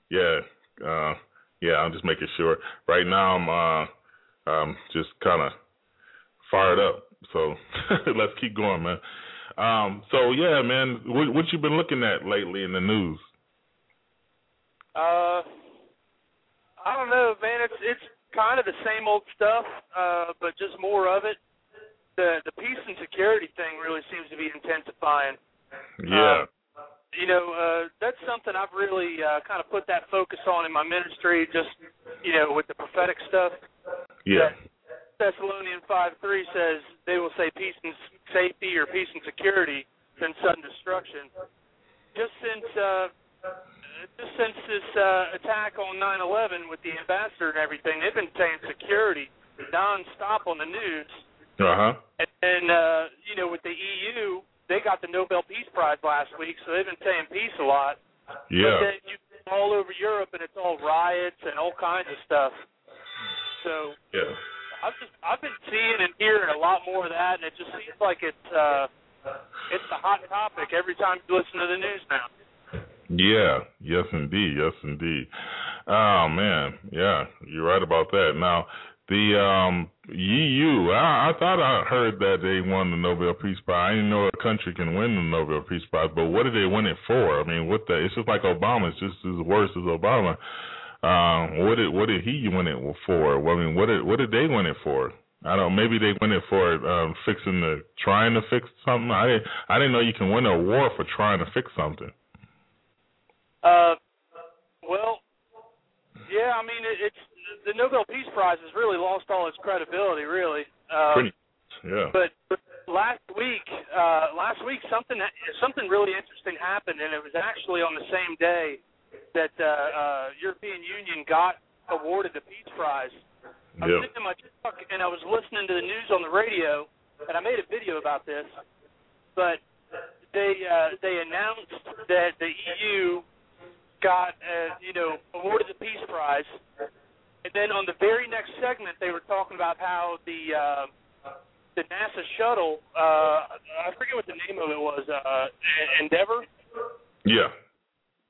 Yeah, uh, yeah, I'm just making sure. Right now, I'm uh, um, just kind of fired up. So let's keep going, man. Um, so yeah, man, what, what you been looking at lately in the news? Uh, I don't know, man. It's it's kind of the same old stuff, uh, but just more of it. The the peace and security thing really seems to be intensifying. Yeah, You know, uh, that's something I've really uh, kind of put that focus on in my ministry. Just you know, with the prophetic stuff. yeah, Thessalonian five three says they will say peace and safety or peace and security than sudden destruction. Just since uh, just since this uh, attack on 9/11 with the ambassador and everything, they've been saying security nonstop on the news. uh huh, And, and uh, you know, with the EU, they got the Nobel Peace Prize last week, so they've been saying peace a lot. Yeah. But then you all over Europe, and it's all riots and all kinds of stuff. So yeah. I've just I've been seeing and hearing a lot more of that, and it just seems like it's uh it's the hot topic every time you listen to the news now. Yeah, yes indeed, yes indeed. Oh man, yeah, you're right about that. Now, the um EU, I, I thought I heard that they won the Nobel Peace Prize. I didn't know a country can win the Nobel Peace Prize, but what did they win it for? I mean, what the? It's just like Obama. It's just as worse as Obama. Um, what did what did he win it for? Well, I mean, what did what did they win it for? I don't. Maybe they win it for um, fixing the trying to fix something. I didn't. I didn't know you can win a war for trying to fix something. Uh, well, Yeah, I mean it, it's the Nobel Peace Prize has really lost all its credibility, really. Um, Pretty. Yeah. But last week, uh, last week something something really interesting happened, and it was actually on the same day that uh, uh, European Union got awarded the Peace Prize. I was Yep. sitting in my truck and I was listening to the news on the radio, and I made a video about this. But they uh, they announced that the EU got uh, you know awarded the Peace Prize, and then on the very next segment they were talking about how the uh, the NASA shuttle uh, I forget what the name of it was uh, Endeavour Yeah.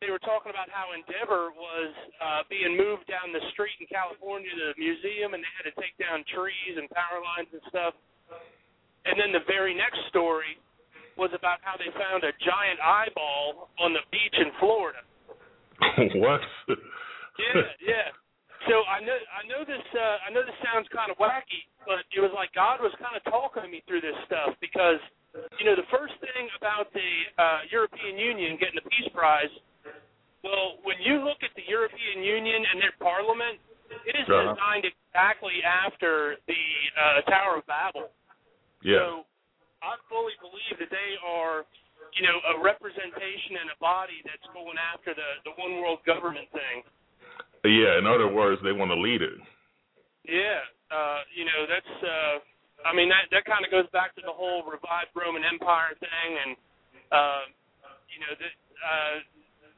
They were talking about how Endeavour was uh, being moved down the street in California to the museum, and they had to take down trees and power lines and stuff. And then the very next story was about how they found a giant eyeball on the beach in Florida. what? Yeah, yeah. So I know I know this uh, I know this sounds kind of wacky, but it was like God was kind of talking to me through this stuff because you know the first thing about the uh, European Union getting the Peace Prize, well, when you look at the European Union and their parliament, it is Uh-huh. designed exactly after the uh, Tower of Babel. Yeah. So I fully believe that they are, you know, a representation and a body that's going after the the one world government thing. Yeah. In other words, they want to lead it. Yeah, uh, you know that's. uh I mean that that kind of goes back to the whole revived Roman Empire thing, and uh, you know that. Uh,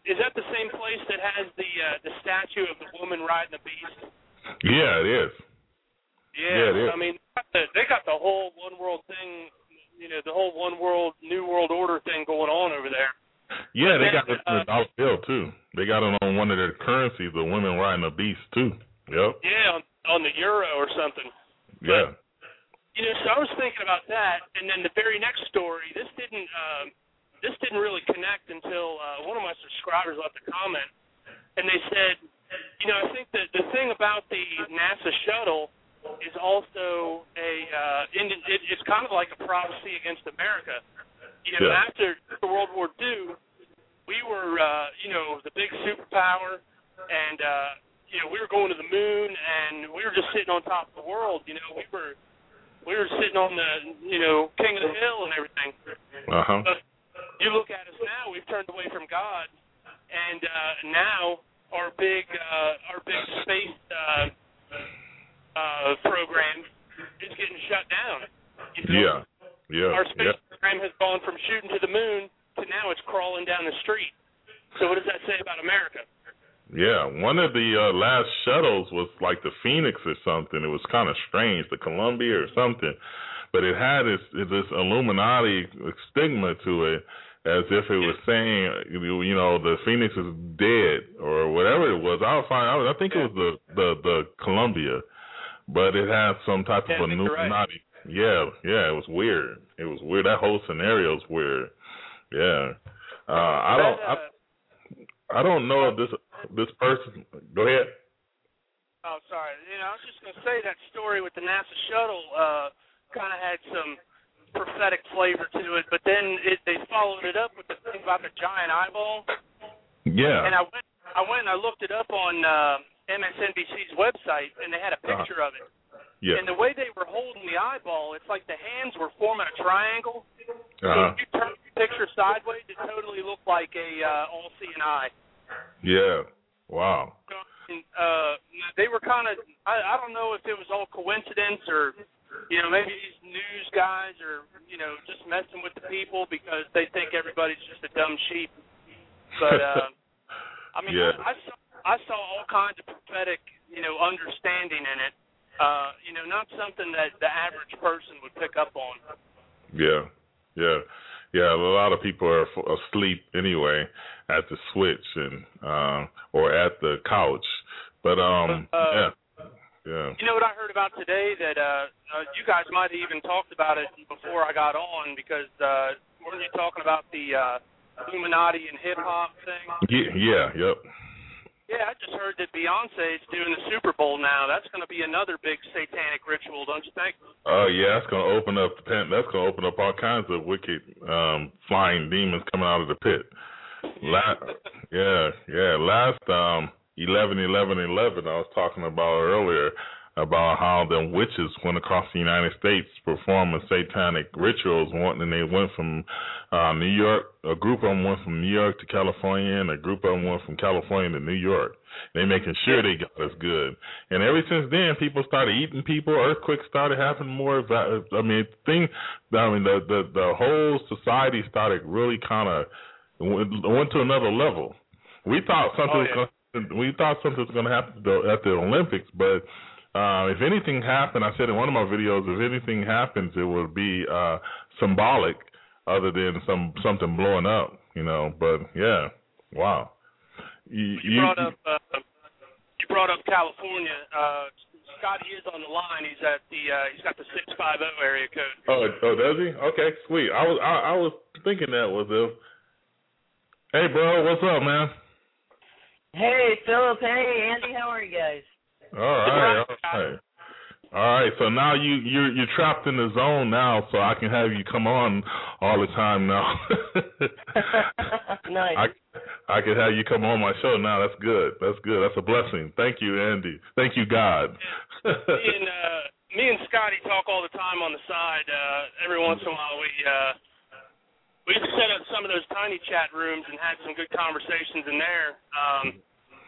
is that the same place that has the uh, the statue of the woman riding the beast? Yeah, it is. Yeah, it is. I mean they got the- they whole one world thing, you know, the whole one world new world order thing going on over there. Yeah, they But got it dollar bill too. They got it on one of their currencies, the women riding the beast too. Yep. Yeah, on, on the euro or something. Yeah. You know, so I was thinking about that, and then the very next story. This didn't um, this didn't really connect until uh, one of my subscribers left a comment, and they said, you know, I think that the thing about the NASA shuttle is also a uh, in, it, it's kind of like a prophecy against America. You know, Yeah. after World War II, we were uh, you know the big superpower, and uh, you know we were going to the moon, and we were just sitting on top of the world. You know, we were we were sitting on the you know king of the hill and everything. Uh huh. But you look at us now, we've turned away from God, and uh, now our big uh, our big space uh, uh, program is getting shut down. You know? Yeah. Yeah. Our space Yeah. program has gone from shooting to the moon to now it's crawling down the street. So what does that say about America? Yeah, one of the uh, last shuttles was like the Phoenix or something. It was kind of strange, the Columbia or something, but it had this this Illuminati stigma to it, as if it was saying, you know, the Phoenix is dead or whatever it was. I'll find. I think it was the the the Columbia, but it had some type Yeah, of you're right. Illuminati. Yeah, yeah, it was weird. It was weird. That whole scenario is weird. Yeah, uh, I don't. I, I don't know if this this person. Go ahead. Oh, sorry. You know, I was just going to say that story with the NASA shuttle uh, kind of had some prophetic flavor to it, but then it, they followed it up with the thing about the giant eyeball. Yeah. And I went, I went and I looked it up on uh, MSNBC's website, and they had a Uh-huh. picture of it. Yeah. And the way they were holding the eyeball, it's like the hands were forming a triangle. So Uh-huh. if you turn the picture sideways, it totally looked like a uh, all-seeing eye. Yeah. Wow. And, uh, they were kind of, I, I don't know if it was all coincidence or, you know, maybe these news guys are, you know, just messing with the people because they think everybody's just a dumb sheep. But, uh, I mean, Yeah. I, I saw I saw all kinds of prophetic, you know, understanding in it. Uh, you know, not something that the average person would pick up on. Yeah. Yeah. Yeah. A lot of people are f- asleep anyway at the switch and uh, or at the couch. But um, Uh, yeah. Yeah. You know what I heard about today that uh, uh you guys might have even talked about it before I got on because uh weren't you talking about the uh Illuminati and hip hop thing? Yeah. Yeah. Yep. Yeah, I just heard that Beyonce is doing the Super Bowl now. That's going to be another big satanic ritual, don't you think? Oh yeah, that's gonna open up. That's gonna open up all kinds of wicked um, flying demons coming out of the pit. La- yeah, yeah. Last um, eleven, eleven, eleven. I was talking about earlier about how the witches went across the United States performing satanic rituals. And they went from uh, New York. A group of them went from New York to California, and a group of them went from California to New York. They making sure they got us good. And ever since then, people started eating people. Earthquakes started happening more. I mean, thing. I mean, the the the whole society started really kind of went, went to another level. We thought something Oh, was yeah. going. We thought something was going to happen at the Olympics, but uh, if anything happened, I said in one of my videos, if anything happens, it would be uh, symbolic, other than some something blowing up, you know. But yeah, wow. You, You brought up uh, you brought up California. Uh, Scotty is on the line. He's at the uh, he's got the six five zero area code. Oh, oh, does he? Okay, sweet. I was I, I was thinking that was if. Hey, bro, what's up, man? Hey, Philip. Hey, Andy. How are you guys? All right, all right. All right, so now you you're you're trapped in the zone now, so I can have you come on all the time now. nice. I I can have you come on my show now. That's good. That's good. That's a blessing. Thank you, Andy. Thank you, God. me and uh, me and Scotty talk all the time on the side. Uh, every once in a while, we uh, we set up some of those tiny chat rooms and had some good conversations in there. Um,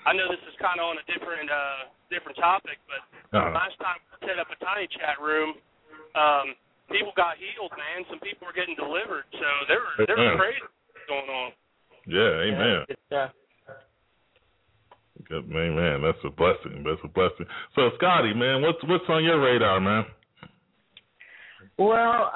I know this is kind of on a different uh, different topic, but Uh-huh. last time we set up a tiny chat room, um, people got healed, man. Some people were getting delivered, so there were there was crazy going on. yeah, amen. Good stuff. Good man, man. That's a blessing. That's a blessing. So, Scotty, man, what's what's on your radar, man? Well,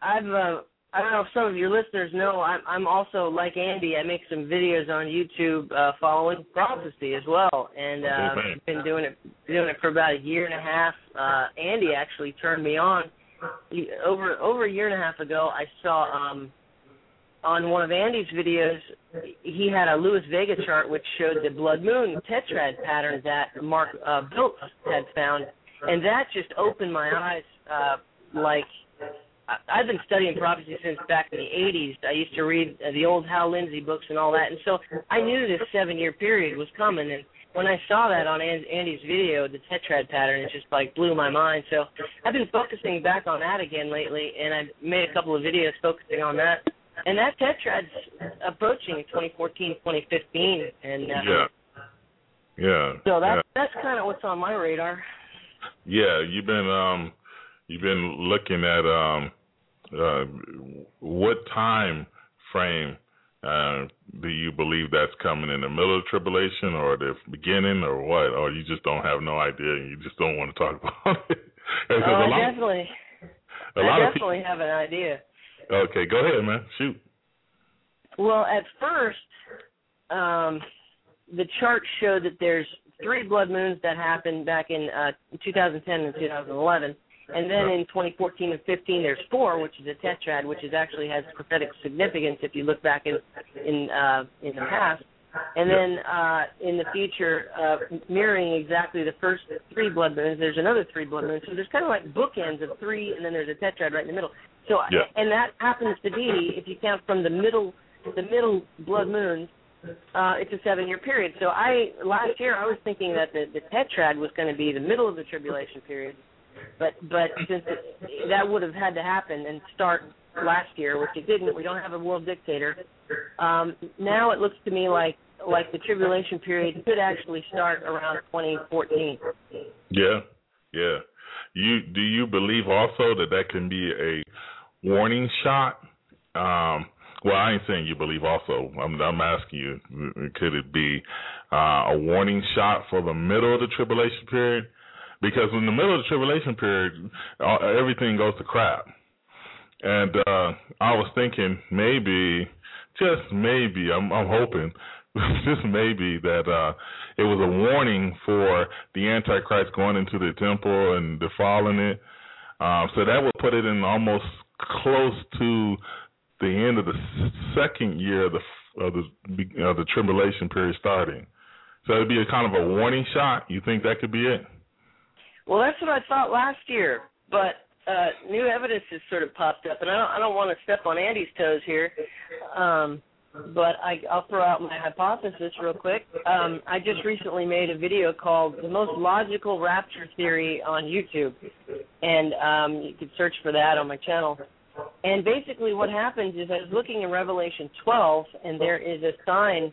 I've uh, I don't know if some of your listeners know I'm I'm also like Andy. I make some videos on YouTube uh, following prophecy as well, and uh, Amen. I've been doing it doing it for about a year and a half. Uh, Andy actually turned me on He- over over a year and a half ago. I saw um, on one of Andy's videos he had a Louis Vega chart which showed the blood moon tetrad pattern that Mark uh, Biltz had found, and that just opened my eyes uh, like I've been studying prophecy since back in the 80s. I used to read the old Hal Lindsey books and all that, and so I knew this seven-year period was coming. And when I saw that on Andy's video, the tetrad pattern, it just like blew my mind. So I've been focusing back on that again lately, and I've made a couple of videos focusing on that. And that tetrad's approaching 2014, 2015, and uh, Yeah, yeah. so that's yeah. that's kind of what's on my radar. Yeah, you've been um you've been looking at um uh what time frame uh do you believe that's coming in the middle of tribulation or the beginning or what? Or you just don't have no idea and you just don't want to talk about it? Oh, I lot, definitely, I definitely have an idea. Okay, go ahead, man. Shoot. Well, at first, um, the chart showed that there's three blood moons that happened back in uh, 2010 and 2011, and then in 2014 and 15 there's four, which is a tetrad, which is actually has prophetic significance if you look back in in uh, in the past. And then uh, in the future, uh, mirroring exactly the first three blood moons, there's another three blood moons. So there's kind of like bookends of three, and then there's a tetrad right in the middle. So Yeah. and that happens to be, if you count from the middle, the middle blood moons, uh, it's a seven-year period. So I last year I was thinking that the, the tetrad was going to be the middle of the tribulation period, but but since that would have had to happen and start last year, which it didn't, we don't have a world dictator. Um, now it looks to me like like the tribulation period could actually start around 2014. Yeah, yeah. You do you believe also that that can be a warning shot? Um, well, I ain't saying you believe. Also, I'm I'm asking you, could it be uh, a warning shot for the middle of the tribulation period? Because in the middle of the tribulation period, everything goes to crap. And uh, I was thinking maybe, just maybe, I'm I'm hoping, just maybe that uh, it was a warning for the Antichrist going into the temple and defiling it. Um, so that would put it in almost close to the end of the second year of the of the the tribulation period starting. So it'd be a kind of a warning shot. You think that could be it? Well, that's what I thought last year, but uh, new evidence has sort of popped up, and I don't, I don't want to step on Andy's toes here. Um, but I, I'll throw out my hypothesis real quick. Um, I just recently made a video called "The Most Logical Rapture Theory" on YouTube, and um, you can search for that on my channel. And basically, what happens is I was looking in Revelation 12, and there is a sign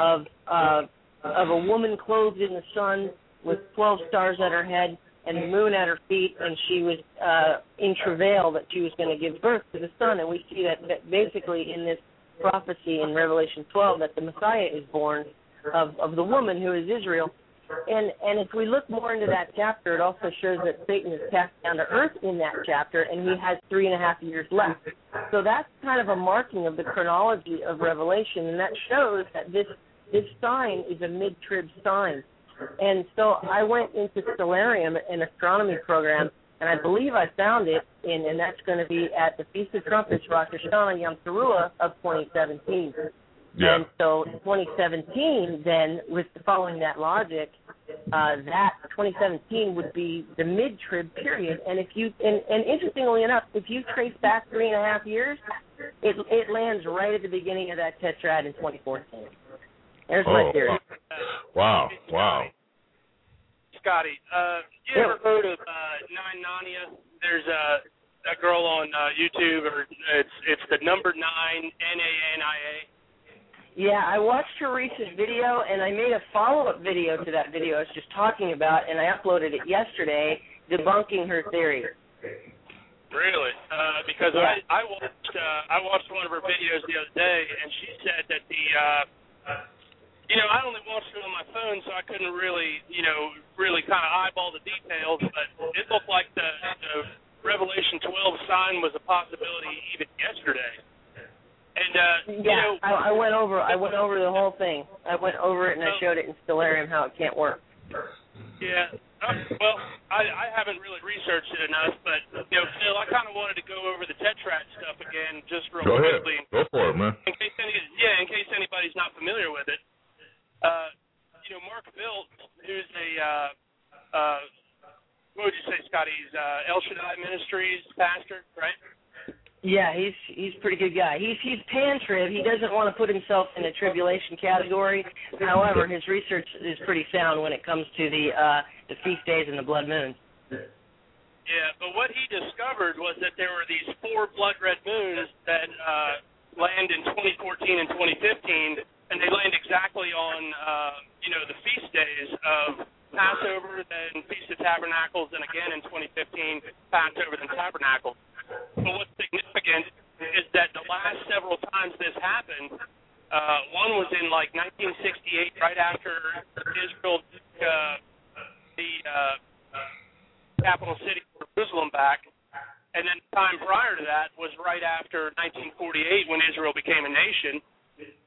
of uh, of a woman clothed in the sun with 12 stars at her head and the moon at her feet, and she was uh, in travail that she was going to give birth to the son. And we see that, that basically in this prophecy in Revelation 12 that the Messiah is born of of the woman who is Israel. And and if we look more into that chapter, it also shows that Satan is cast down to earth in that chapter, and he has three and a half years left. So that's kind of a marking of the chronology of Revelation, and that shows that this this sign is a mid-trib sign. And so I went into Stellarium, an astronomy program, and I believe I found it, in, and that's going to be at the Feast of Trumpets, Rosh Hashanah Yom Teruah of 2017. Yeah. And so 2017, then, with following that logic, uh, that 2017 would be the mid-trib period. And if you, and, and interestingly enough, if you trace back three and a half years, it it lands right at the beginning of that tetrad in 2014. There's my Oh, theory. wow, wow. Scotty, uh, you ever heard of uh, Nine Nania? There's a a girl on uh, YouTube, or it's it's the number nine N A N I A. Yeah, I watched her recent video, and I made a follow-up video to that video I was just talking about, and I uploaded it yesterday, debunking her theory. Really? Uh, because Yeah. I I watched uh, I watched one of her videos the other day, and she said that the uh, you know I only watched it on my phone, so I couldn't really you know really kind of eyeball the details, but it looked like the, the Revelation 12 sign was a possibility even yesterday. And uh, you Yeah, know, I, I went over I went over the whole thing. I went over it and I showed it in Stellarium how it can't work. Yeah. Uh, well, I, I haven't really researched it enough, but you know, Phil, I kind of wanted to go over the tetrad stuff again, just real Go ahead. Go for it, man. in case any, yeah, in case anybody's not familiar with it. Uh, you know, Mark Biltz, who's a uh, uh, what would you say, Scotty? He's uh, El Shaddai Ministries pastor, right? Yeah, he's he's a pretty good guy. He's he's pan trib. He doesn't want to put himself in a tribulation category. However, his research is pretty sound when it comes to the uh the feast days and the blood moons. Yeah, but what he discovered was that there were these four blood red moons that uh, land in 2014 and 2015, and they land exactly on uh, you know the feast days of Passover, then Feast of Tabernacles, and again in 2015 Passover and Tabernacle. But what's significant is that the last several times this happened, uh, one was in like 1968, right after Israel took uh, the uh, capital city Jerusalem back, and then the time prior to that was right after 1948 when Israel became a nation.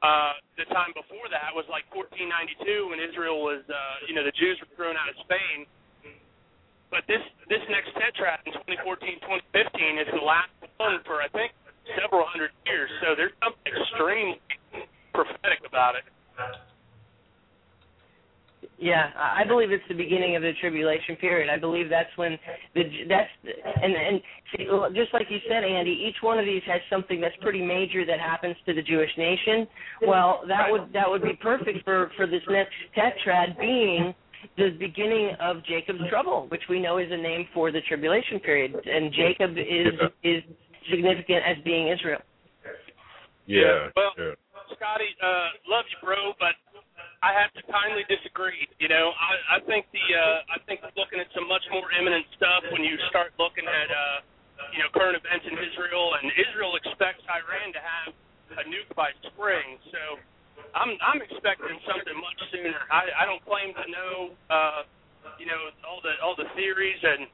Uh, the time before that was like 1492 when Israel was, uh, you know, the Jews were thrown out of Spain. But this this next tetrad in 2014, 2015 is the last one for I think several hundred years. So there's something extremely prophetic about it. Yeah, I I believe it's the beginning of the tribulation period. I believe that's when the that's and and see, just like you said, Andy, each one of these has something that's pretty major that happens to the Jewish nation. Well, that would that would be perfect for for this next tetrad being the beginning of Jacob's trouble, which we know is a name for the tribulation period, and Jacob is is significant as being Israel. Yeah. Well, yeah. Scotty, uh, love you, bro, but I have to kindly disagree. You know, I, I think the uh, I think looking at some much more imminent stuff when you start looking at uh, you know current events in Israel, and Israel expects Iran to have a nuke by spring. So I'm I'm expecting something much sooner. I, I don't claim to know uh, you know all the all the theories and.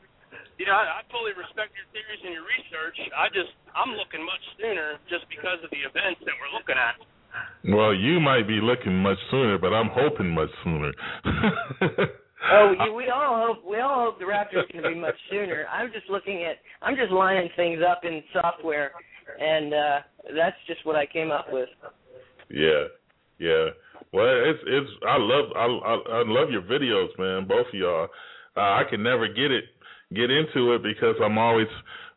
You know, I, I fully respect your theories and your research. I just, I'm looking much sooner just because of the events that we're looking at. Well, you might be looking much sooner, but I'm hoping much sooner. Oh, you, we all hope we all hope the Rapture's going to be much sooner. I'm just looking at I'm just lining things up in software, and uh that's just what I came up with. yeah, yeah. Well, it's it's. I love I I, I love your videos, man. Both of y'all. Uh, I can never get it get into it because I'm always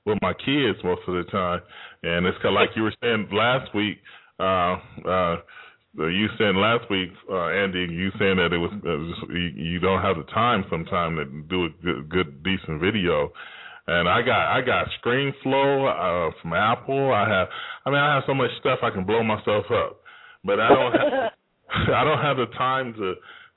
with my kids most of the time, and it's kind of like you were saying last week. Uh, uh, you said last week, uh, Andy, you saying that it was uh, you, you don't have the time sometimes to do a good, good decent video. And I got I got ScreenFlow uh, from Apple. I have I mean I have so much stuff I can blow myself up, but I don't have, I don't have the time to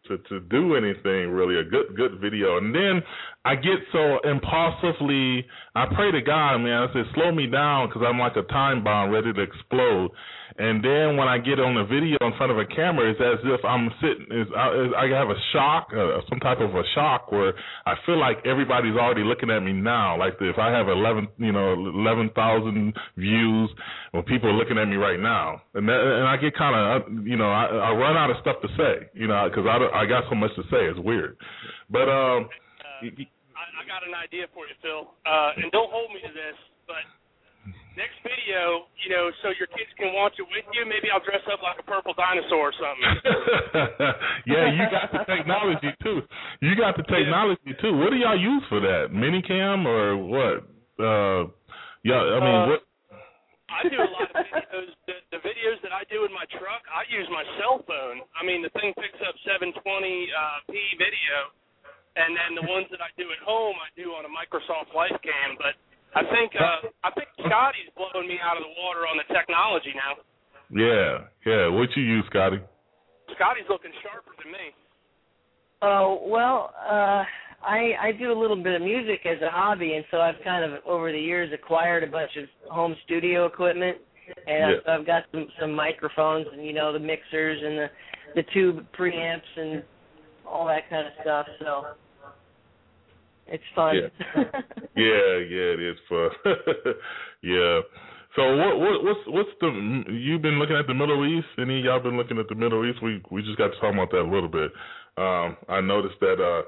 to to do anything really a good good video. And then I get so impulsively. I pray to God, man. I said, slow me down because I'm like a time bomb ready to explode. And then when I get on the video in front of a camera, it's as if I'm sitting. Is I, I have a shock, uh, some type of a shock where I feel like everybody's already looking at me now. Like if I have eleven, you know, eleven thousand views, when people are looking at me right now, and that, and I get kind of, you know, I, I run out of stuff to say, you know, because I I got so much to say. It's weird, but um. Uh, I, I got an idea for you, Phil. Uh, and don't hold me to this, but next video, you know, so your kids can watch it with you. Maybe I'll dress up like a purple dinosaur or something. yeah, you got the technology too. You got the technology too. What do y'all use for that? Minicam or what? Uh, yeah, I mean, uh, what? I do a lot of videos. The, the videos that I do in my truck, I use my cell phone. I mean, the thing picks up 720p uh, video and then the ones that I do at home, I do on a Microsoft LifeCam. But I think uh, I think Scotty's blowing me out of the water on the technology now. Yeah, yeah. What you use, Scotty? Scotty's looking sharper than me. Oh well, uh, I I do a little bit of music as a hobby, and so I've kind of over the years acquired a bunch of home studio equipment, and Yeah. I've, I've got some some microphones and you know the mixers and the the tube preamps and all that kind of stuff. So it's fun. Yeah, yeah, it is fun. yeah. So what what what's what's the you've been looking at the Middle East? Any y'all been looking at the Middle East? We we just got to talk about that a little bit. Um, I noticed that uh,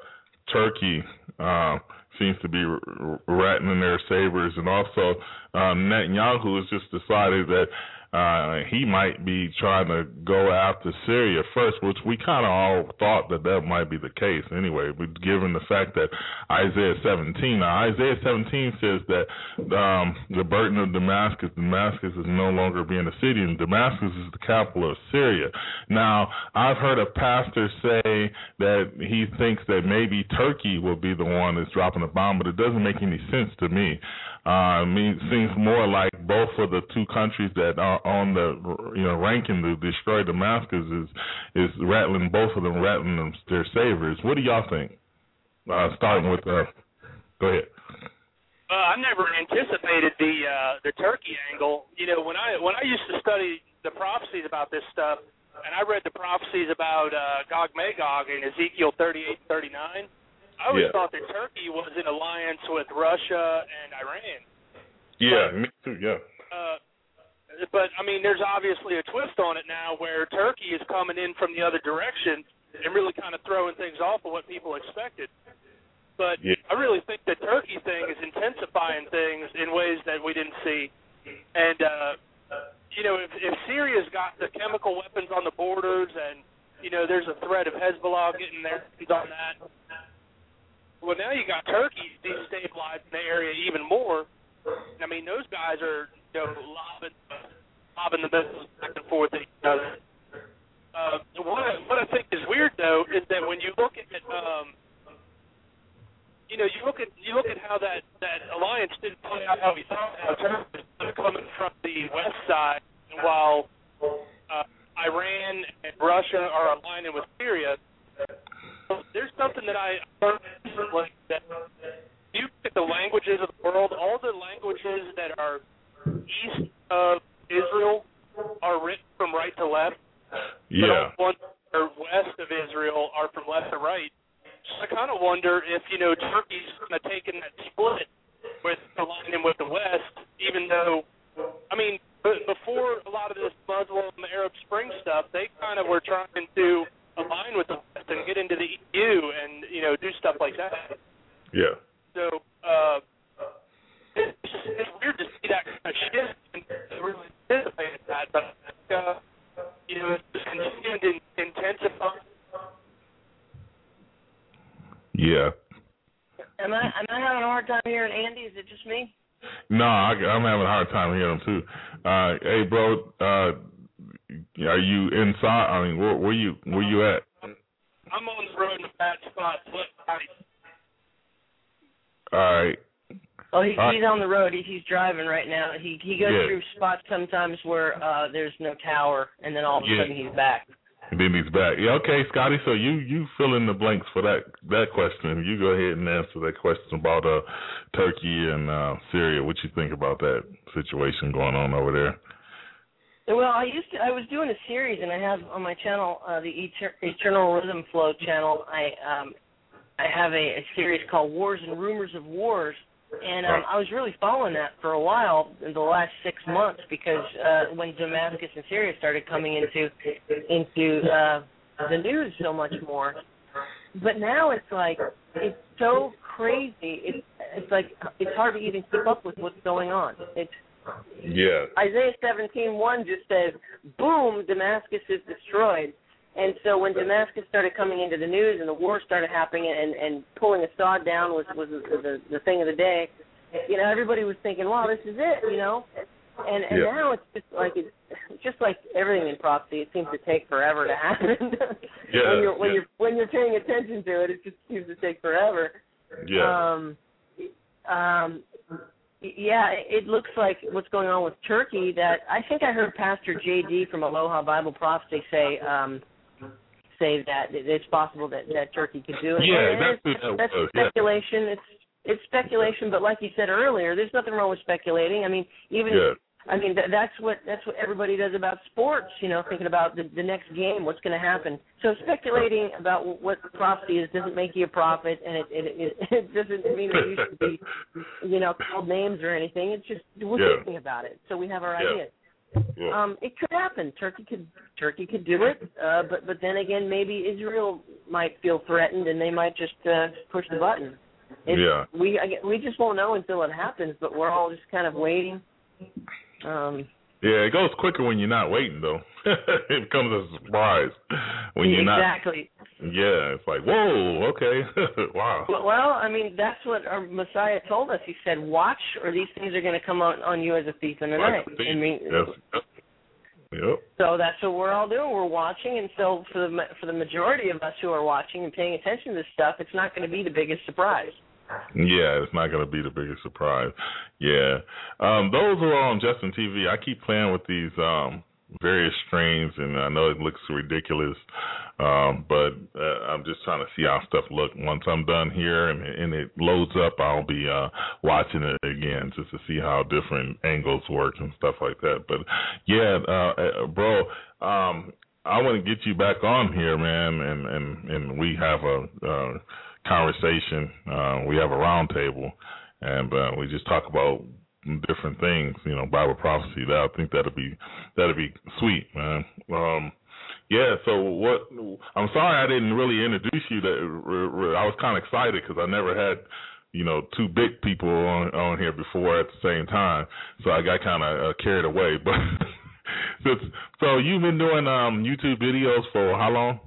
Turkey um, seems to be r- rattling their sabers, and also um, Netanyahu has just decided that uh, he might be trying to go after Syria first, which we kind of all thought that that might be the case anyway. But given the fact that Isaiah 17, now Isaiah 17 says that um, the burden of Damascus, Damascus is no longer being a city, and Damascus is the capital of Syria. Now I've heard a pastor say that he thinks that maybe Turkey will be the one that's dropping the bomb, but it doesn't make any sense to me. Uh, I mean, it seems more like both of the two countries that are on the you know ranking to destroy Damascus is is rattling both of them rattling them their savers. What do y'all think? Uh, starting with uh, go ahead. Uh, I never anticipated the uh, the Turkey angle. You know, when I when I used to study the prophecies about this stuff, and I read the prophecies about uh, Gog Magog in Ezekiel 38, 39. I always Yeah. thought that Turkey was in alliance with Russia and Iran. Yeah, me too. Yeah. Uh, but I mean, there's obviously a twist on it now, where Turkey is coming in from the other direction and really kind of throwing things off of what people expected. But Yeah. I really think the Turkey thing is intensifying things in ways that we didn't see. And uh, you know, if, if Syria's got the chemical weapons on the borders, and you know, there's a threat of Hezbollah getting their hands on that. Well, now you got Turkey destabilizing the area even more. I mean, those guys are you know lobbing lobbing the missiles back and forth at each other. Uh, what I, what I think is weird though is that when you look at um, you know you look at you look at how that that alliance didn't play out how we thought. Turkey was coming from the west side, while uh, Iran and Russia are aligning with Syria. There's something that I learned recently that you look at the languages of the world, all the languages that are east of Israel are written from right to left. Yeah. But the ones that are west of Israel are from left to right. So I kind of wonder if you know Turkey's kind of taking that split with aligning with the West, even though, I mean, before a lot of this Muslim Arab Spring stuff, they kind of were trying to align with the West and get into the EU and you know do stuff like that. Yeah. So uh, it's just it's weird to see that kind of shift and I really anticipated that, but uh, you know it's just continuing to intensify. Yeah. Am I am I having a hard time hearing Andy? Is it just me? No, I, I'm having a hard time hearing them too. Uh, hey, bro, uh, are you inside? I mean, where, where you where you at? I'm on the road in a bad spot. Look, I, All right. Oh, he, All right. he's on the road. He, he's driving right now. He he goes Yeah. through spots sometimes where uh there's no tower, and then all of a Yeah. sudden he's back. And then he's back. Yeah, okay, Scotty. So you you fill in the blanks for that that question. You go ahead and answer that question about uh Turkey and uh Syria. What you think about that situation going on over there? Well, I used to. I was doing a series, and I have on my channel, uh, the Eter- Eternal Rhythm Flow channel. I um, I have a, a series called Wars and Rumors of Wars, and um, I was really following that for a while in the last six months because uh, when Damascus and Syria started coming into into uh, the news so much more. But now it's like it's so crazy. It's it's like it's hard to even keep up with what's going on. It's Yeah. Isaiah seventeen one just says, "Boom, Damascus is destroyed." And so when Damascus started coming into the news and the war started happening and and pulling Assad down was was the the, the thing of the day, you know everybody was thinking, "Wow, this is it," you know. And and Yeah. now it's just like it's just like everything in prophecy. It seems to take forever to happen. Yeah, when you're when yeah. you're when you're paying attention to it, it just seems to take forever. Yeah. Um, um, yeah, it looks like what's going on with Turkey. That I think I heard Pastor J.D. from Aloha Bible Prophecy say um, say that it's possible that that Turkey could do it. Yeah, that's it's- that that's was, yeah. speculation. It's it's speculation, but like you said earlier, there's nothing wrong with speculating. I mean, even Yeah. I mean th- that's what that's what everybody does about sports. You know, thinking about the, the next game, what's going to happen. So speculating about wh- what prophecy is doesn't make you a prophet, and it it, it, it doesn't mean that you should be, you know, called names or anything. It's just we're Yeah. thinking about it, so we have our Yeah. ideas. Yeah. Um, it could happen. Turkey could Turkey could do it, uh, but but then again, maybe Israel might feel threatened and they might just uh, push the button. It's, Yeah. We I, we just won't know until it happens, but we're all just kind of waiting. Um, Yeah, it goes quicker when you're not waiting though. it comes as a surprise when you're not. exactly. Yeah, it's like whoa, okay, wow. Well, well, I mean, that's what our Messiah told us. He said, "Watch, or these things are going to come on, on you as a thief in the night." I mean, Yes. Yep. So that's what we're all doing. We're watching, and so for the for the majority of us who are watching and paying attention to this stuff, it's not going to be the biggest surprise. Yeah, it's not going to be the biggest surprise. Yeah. Um, those are on Justin TV, I keep playing with these um, various strains, and I know it looks ridiculous, um, but uh, I'm just trying to see how stuff look. Once I'm done here and, and it loads up, I'll be uh, watching it again just to see how different angles work and stuff like that. But yeah, uh, uh, bro, um, I want to get you back on here, man, and and and we have a. Uh, conversation. Uh, we have a round table, and uh, we just talk about different things. You know, Bible prophecy. That I think that'll be that'll be sweet, man. Um, yeah. So what? I'm sorry I didn't really introduce you. That I was kind of excited because I never had. You know, two big people on on here before at the same time, so I got kind of uh, carried away. But so, so you've been doing um YouTube videos for how long?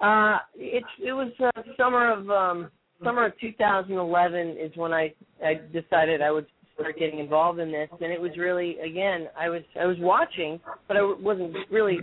Uh, it it was uh, summer of um, summer of 2011 is when I I decided I would start getting involved in this, and it was really again I was I was watching, but I wasn't really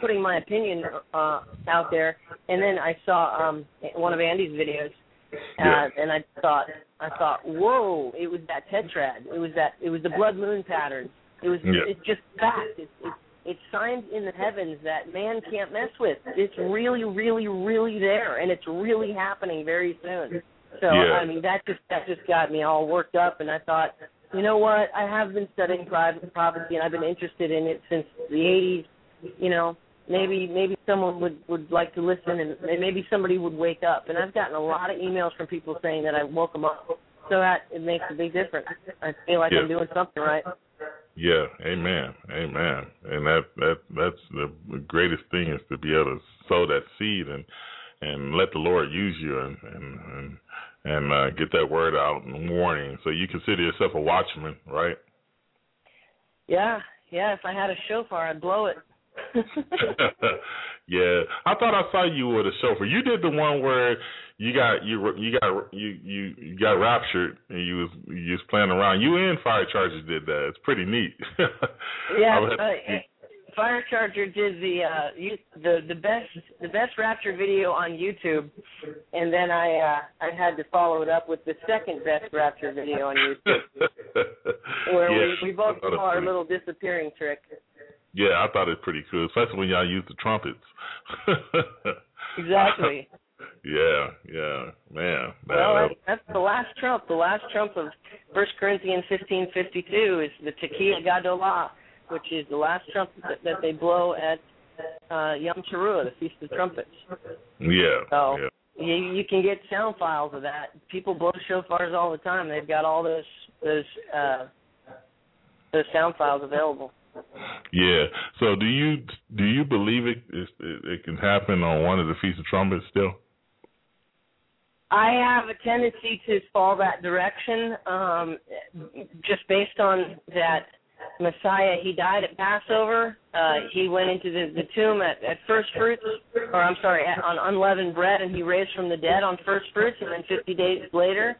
putting my opinion uh, out there. And then I saw um, one of Andy's videos, uh, and I thought I thought, whoa! It was that tetrad. It was that it was the blood moon pattern. It was Yeah. it's just fact. It's, it's it's signs in the heavens that man can't mess with. It's really, really, really there, and it's really happening very soon. So Yeah. I mean, that just that just got me all worked up, and I thought, you know what? I have been studying private prophecy, and I've been interested in it since the '80s. You know, maybe maybe someone would would like to listen, and maybe somebody would wake up. And I've gotten a lot of emails from people saying that I woke them up. So that it makes a big difference. I feel like Yeah. I'm doing something right. Yeah, amen, amen. And that that that's the greatest thing is to be able to sow that seed and and let the Lord use you and and and, and uh, get that word out in warning. So you consider yourself a watchman, right? Yeah, yeah. If I had a shofar, I'd blow it. yeah, I thought I saw you with a shofar. You did the one where you got you you got you you, you got raptured and you was you was playing around. You and Firecharger did that. It's pretty neat. Yeah, I would have uh, Firecharger did the uh you, the the best the best Rapture video on YouTube, and then I uh I had to follow it up with the second best Rapture video on YouTube, where Yeah, we we both I thought it saw our little disappearing trick. Yeah, I thought it pretty cool, especially when y'all use the trumpets. Exactly. yeah, yeah, man. Well, that- that, that's the last trump. The last trump of First Corinthians fifteen fifty two is the Tekiah Gedolah, which is the last trump that, that they blow at uh, Yom Teruah, the Feast of Trumpets. yeah, So yeah. you you can get sound files of that. People blow shofars all the time. They've got all those those uh, those sound files available. Yeah. So do you do you believe it it, it can happen on one of the feast of trumpets still? I have a tendency to fall that direction, um, just based on that Messiah. He died at Passover. Uh, he went into the, the tomb at, at first fruits, or I'm sorry, at, on unleavened bread, and he raised from the dead on first fruits. And then 50 days later,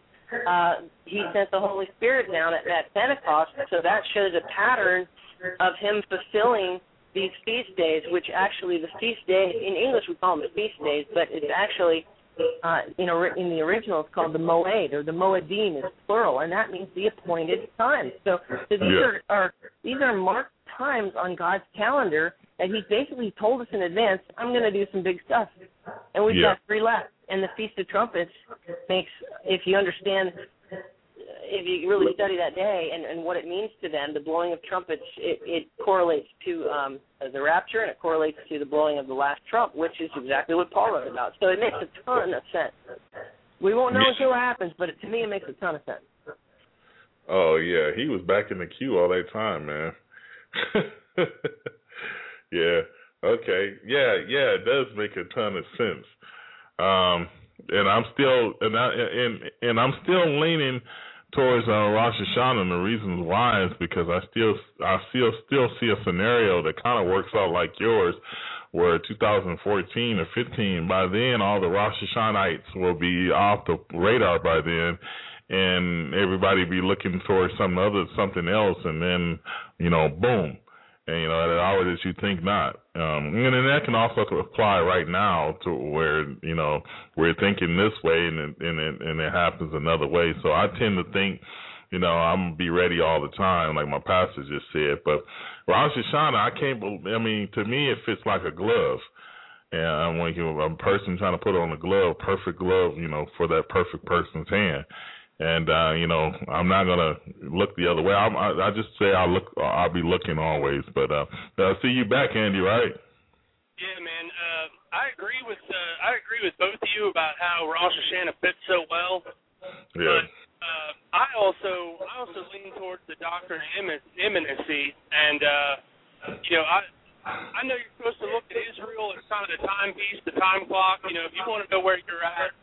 uh, he sent the Holy Spirit down at, at Pentecost. So that shows a pattern of him fulfilling these feast days, which actually the feast day in English we call them the feast days, but it's actually uh, in, ori- in the original it's called the moed or the moedim is plural, and that means the appointed time. So, so these Yeah. are, are these are marked times on God's calendar that He basically told us in advance, I'm going to do some big stuff, and we've Yeah. got three left. And the Feast of Trumpets makes, if you understand if you really study that day and, and what it means to them, the blowing of trumpets, it, it correlates to um, the rapture and it correlates to the blowing of the last trump, which is exactly what Paul wrote about. So it makes a ton of sense. We won't know until it happens, but it, to me, it makes a ton of sense. Oh yeah, he was back in the queue all that time, man. yeah. Okay. Yeah. Yeah. It does make a ton of sense. Um, and I'm still and I and and I'm still leaning towards uh, Rosh Hashanah. And the reasons why is because I still I still still see a scenario that kind of works out like yours, where 2014 or 15 by then all the Rosh Hashanites will be off the radar by then, and everybody be looking towards some other something else, and then you know boom. And you know, at an hour that you think not, um, and then that can also apply right now to where you know we're thinking this way, and and it, and it happens another way. So I tend to think, you know, I'm gonna be ready all the time, like my pastor just said. But Rosh Hashanah, I can't. bel I mean, to me, it fits like a glove. And I'm like you know, a person trying to put on a glove, perfect glove, you know, for that perfect person's hand. And uh, you know, I'm not gonna look the other way. I'm, I, I just say I'll look. I'll be looking always. But uh, I'll see you back, Andy. Right? Yeah, man. Uh, I agree with uh, I agree with both of you about how Rosh Hashanah fits so well. Yeah. Uh, I also I also lean towards the doctrine of immin- imminency, and uh, you know I I know you're supposed to look at Israel as kind of the timepiece, the time clock. You know, if you want to know where you're at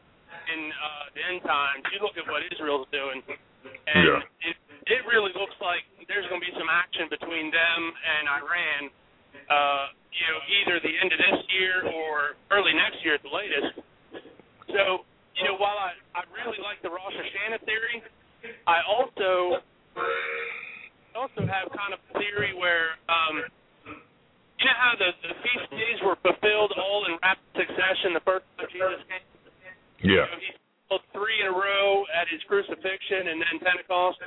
in uh, the end times, you look at what Israel's doing, and Yeah. it it really looks like there's going to be some action between them and Iran. Uh, you know, either the end of this year or early next year at the latest. So, you know, while I I really like the Rosh Hashanah theory, I also also have kind of a theory where um you know how the the feast days were fulfilled all in rapid succession the first time Jesus came? Yeah. So he three in a row at his crucifixion and then Pentecost.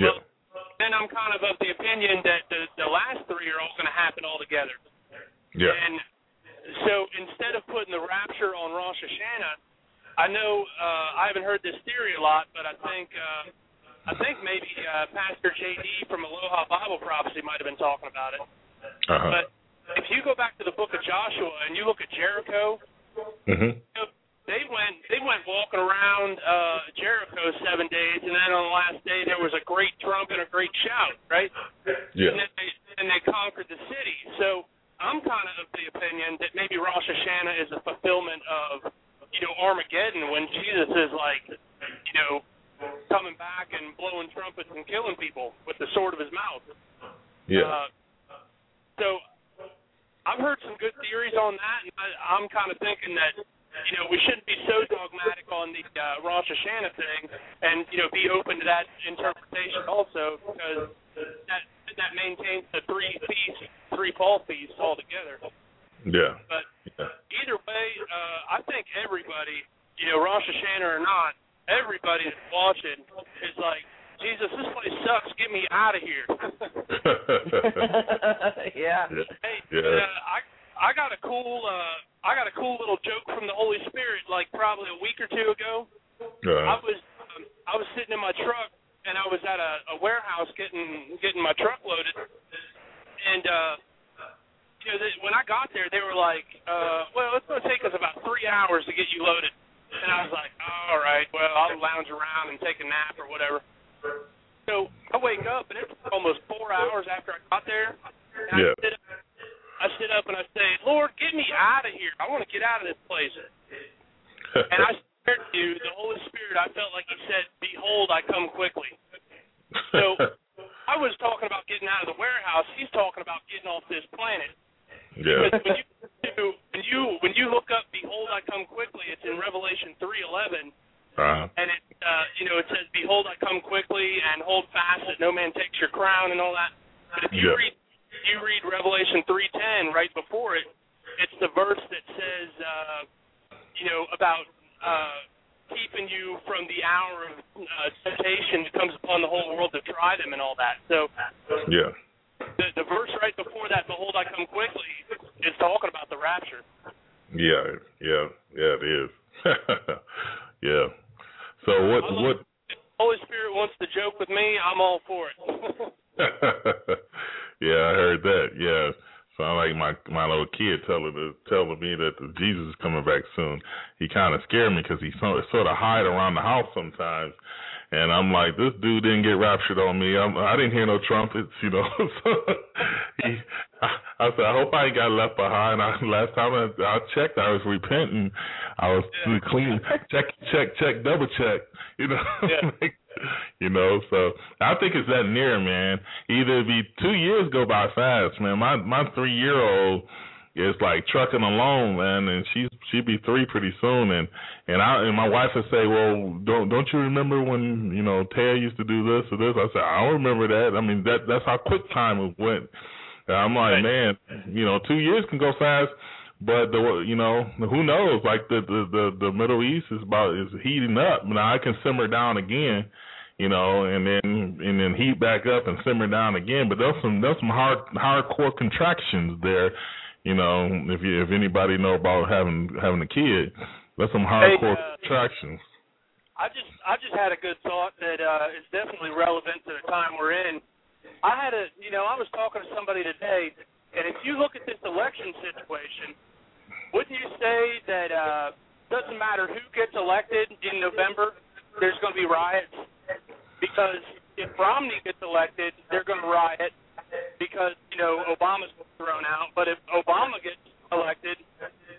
Yeah. Then I'm kind of of the opinion that the the last three are all going to happen all together. Yeah. And so instead of putting the rapture on Rosh Hashanah, I know uh, I haven't heard this theory a lot, but I think uh, I think maybe uh, Pastor JD from Aloha Bible Prophecy might have been talking about it. Uh-huh. But if you go back to the book of Joshua and you look at Jericho, Mhm. Went walking around uh, Jericho seven days, and then on the last day there was a great trump and a great shout, right? Yeah. And then they and they conquered the city. So I'm kind of of the opinion that maybe Rosh Hashanah is a fulfillment of you know Armageddon when Jesus is like you know coming back and blowing trumpets and killing people with the sword of his mouth. Yeah. Uh, so I've heard some good theories on that, and I, I'm kind of thinking that you know we shouldn't be so dogmatic on the uh, Rosh Hashanah thing, and you know be open to that interpretation also because that that maintains the three feasts three fall feasts all together. Yeah. But yeah. either way, uh, I think everybody, you know, Rosh Hashanah or not, everybody that's watching is like, Jesus, this place sucks. Get me out of here. yeah. Hey, Yeah. Uh, I I got a cool uh I got a cool little joke from the Holy Spirit like probably a week or two ago. I Uh, was um, I was sitting in my truck and I was at a, a warehouse getting getting my truck loaded, and uh, you know they, when I got there they were like, uh, well it's going to take us about three hours to get you loaded, and I was like, all right, well I'll lounge around and take a nap or whatever. So I wake up and it's almost four hours after I got there, and Yeah. I sit up, I sit up and I say, Lord, get me out of here. I want to get out of this place. And I swear to you, the Holy Spirit, I felt like He said, "Behold, I come quickly." So I was talking about getting out of the warehouse. He's talking about getting off this planet. yeah. Because when you do, when you when you look up, "Behold, I come quickly," it's in Revelation three eleven, Uh, and it uh, you know it says, "Behold, I come quickly, and hold fast that no man takes your crown," and all that. But if you Yeah. read you read Revelation three ten right before it, it's the verse that says, uh, you know, about uh, keeping you from the hour of uh, temptation that comes upon the whole world to try them and all that. So yeah. the, the verse right before that, "Behold, I come quickly," is talking about the rapture. Yeah, yeah, yeah, it is. yeah. So what what If Holy Spirit wants to joke with me, I'm all for it. yeah, I heard that. Yeah. Sound like my my little kid telling telling me that the Jesus is coming back soon. He kind of scared me because he so, sort of hide around the house sometimes, and I'm like, this dude didn't get raptured on me. I'm, I didn't hear no trumpets, you know. so he, I, I said, I hope I ain't got left behind. I, last time I, I checked, I was repenting. I was clean. Check, check, check, double check. You know. Yeah. you know, so I think it's that near, man. Either be two years go by fast, man. My my three year old is like trucking along, man, and she's she'd be three pretty soon, and and I and my wife would say, well, don't don't you remember when you know Taya used to do this or this? I said, I don't remember that. I mean that that's how quick time it went. And I'm like, man, you know, two years can go fast. But the you know who knows like the the the, the Middle East is about is heating up now I can simmer down again you know, and then and then heat back up and simmer down again. But there's some there's some hard hardcore contractions there, you know. If you if anybody know about having having a kid, there's some hardcore uh, contractions. I just I just had a good thought that uh, is definitely relevant to the time we're in. I had a you know I was talking to somebody today, and if you look at this election situation, wouldn't you say that uh, doesn't matter who gets elected in November, there's going to be riots because if Romney gets elected, they're going to riot because you know Obama's thrown out. But if Obama gets elected,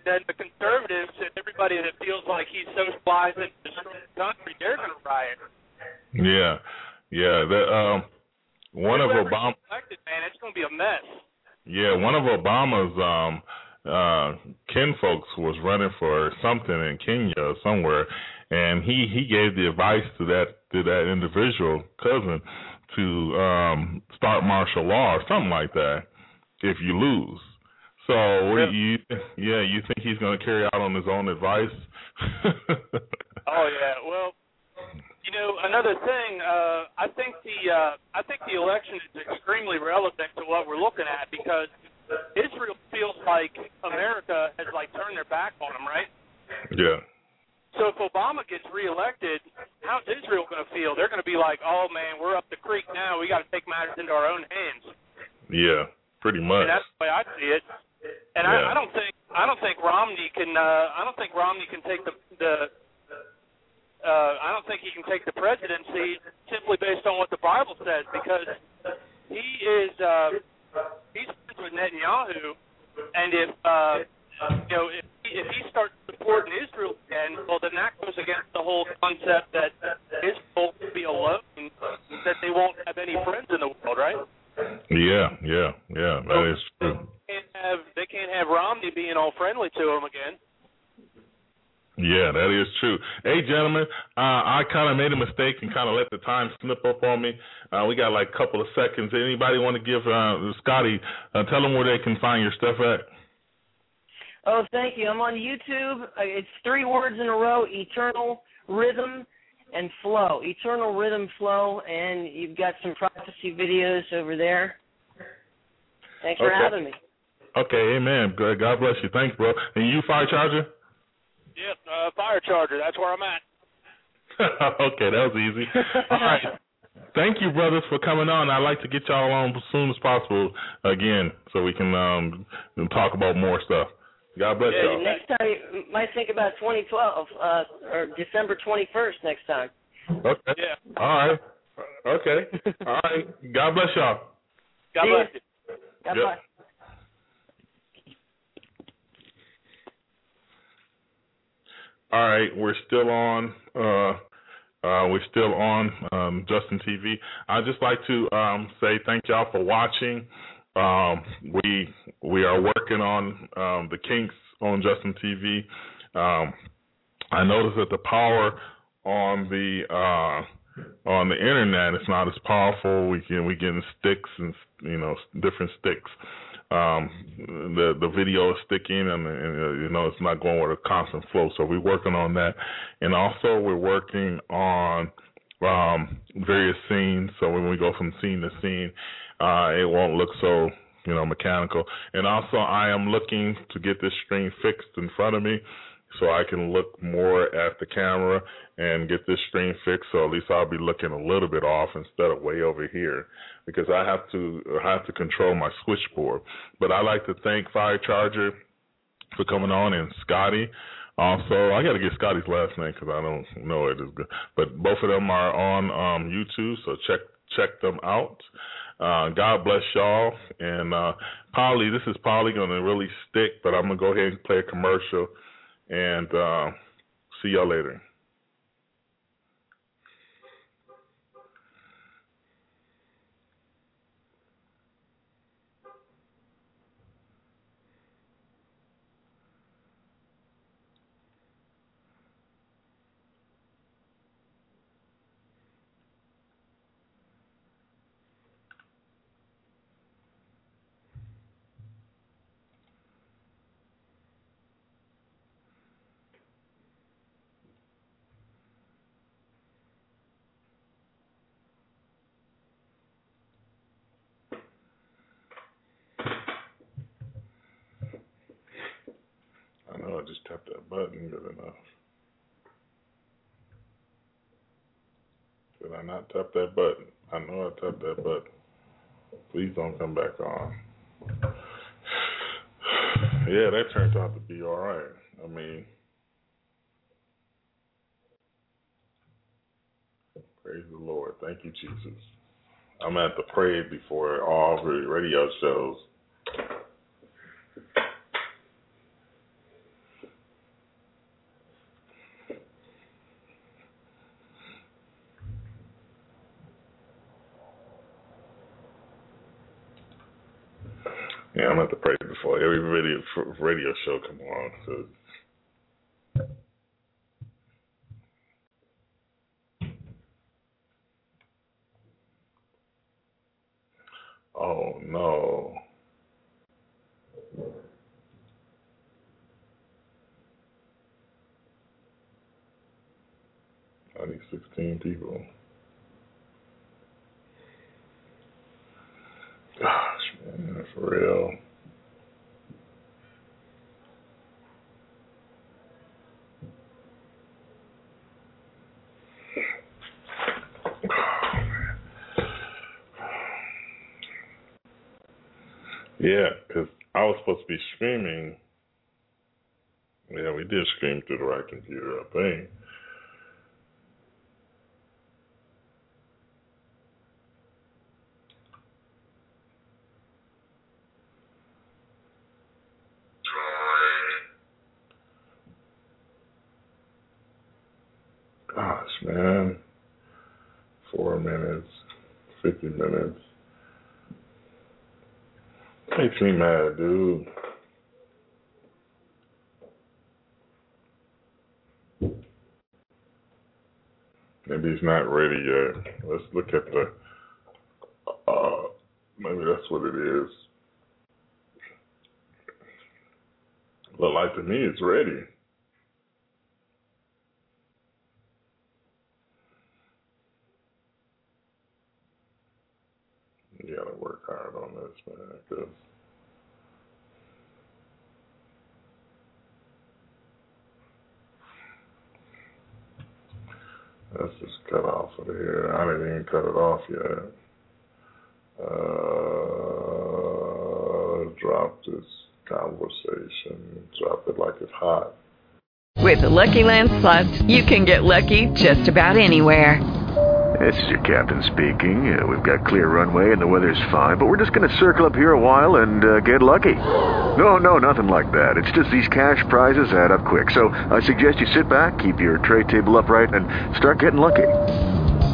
then the conservatives and everybody that feels like he's socializing and destroying the country, they're going to riot. Yeah, yeah. That um, one of Whoever Obama. gets elected, man, it's going to be a mess. Yeah, one of Obama's um uh kin folks was running for something in Kenya or somewhere and he he gave the advice to that to that individual cousin to um start martial law or something like that if you lose. So what do you yeah, you think he's going to carry out on his own advice? Oh yeah, well, you know another thing. Uh, I think the uh, I think the election is extremely relevant to what we're looking at because Israel feels like America has like turned their back on them, right? yeah. So if Obama gets reelected, how's Israel going to feel? They're going to be like, "Oh man, we're up the creek now. We got to take matters into our own hands." Yeah, pretty much. And that's the way I see it. And Yeah. I, I don't think I don't think Romney can uh, I don't think Romney can take the the uh, I don't think he can take the presidency simply based on what the Bible says because he is uh, he's friends with Netanyahu, and if uh, you know if he, if he starts supporting Israel again, well then that goes against the whole concept that Israel will be alone, that they won't have any friends in the world, right? Yeah, yeah, yeah. That is true. Can't have they can't have Romney being all friendly to him again. Yeah, that is true. Hey, gentlemen, uh, I kind of made a mistake and kind of let the time slip up on me. Uh, we got like a couple of seconds. Anybody want to give uh, Scotty, uh, tell them where they can find your stuff at? Oh, thank you. I'm on YouTube. Uh, It's three words in a row: Eternal Rhythm and Flow. Eternal Rhythm Flow, and you've got some prophecy videos over there. Thanks for Okay. having me. Okay, amen. God bless you. Thanks, bro. And you, Firecharger? Yep, uh, Firecharger. That's where I'm at. okay, that was easy. All right. Thank you, brothers, for coming on. I'd like to get y'all on as soon as possible again so we can um talk about more stuff. God bless Yeah, y'all. next time you might think about 2012 uh, or December 21st next time. Okay. Yeah. All right. Okay. All right. God bless y'all. God See bless you. God Yep. bless. All right, we're still on. Uh, uh, we're still on um, Justin TV. I'd just like to um, say thank y'all for watching. Um, we we are working on um, the kinks on Justin TV. Um, I noticed that the power on the uh, on the internet is not as powerful. We can we getting sticks and you know different sticks. Um, the the video is sticking and, and uh, you know it's not going with a constant flow. So we're working on that, and also we're working on um, various scenes. So when we go from scene to scene, uh, it won't look so you know mechanical. And also I am looking to get this screen fixed in front of me so I can look more at the camera and get this screen fixed. So at least I'll be looking a little bit off instead of way over here because I have to I have to control my switchboard. But I like to thank Firecharger for coming on and Scotty. Also, I got to get Scotty's last name because I don't know it good. But both of them are on um, YouTube, so check check them out. Uh, God bless y'all. And uh, Polly, this is probably going to really stick, but I'm going to go ahead and play a commercial and uh, see y'all later. I know I just tapped that button good enough. Did I not tap that button? I know I tapped that button. Please don't come back on. Yeah, that turned out to be all right. I mean, praise the Lord. Thank you, Jesus. I'm at the pray before all the radio shows. Yeah, I'm at every radio radio show come on. So Oh no. I need 16 people. Gosh, man, that's for real. Yeah, because I was supposed to be streaming. Yeah, we did scream through the right computer, I think. Gosh, man. Four minutes, 50 minutes. Makes me mad, dude. Maybe he's not ready yet. Let's look at the. Uh, maybe that's what it is. Look like to me it's ready. You gotta work hard on this, man. Cause Let's just cut off of here. I didn't even cut it off yet. Uh, drop this conversation. Drop it like it's hot. With the Lucky Land Slots, you can get lucky just about anywhere. This is your captain speaking. Uh, we've got clear runway and the weather's fine, but we're just going to circle up here a while and uh, get lucky. No, no, nothing like that. It's just these cash prizes add up quick. So I suggest you sit back, keep your tray table upright, and start getting lucky.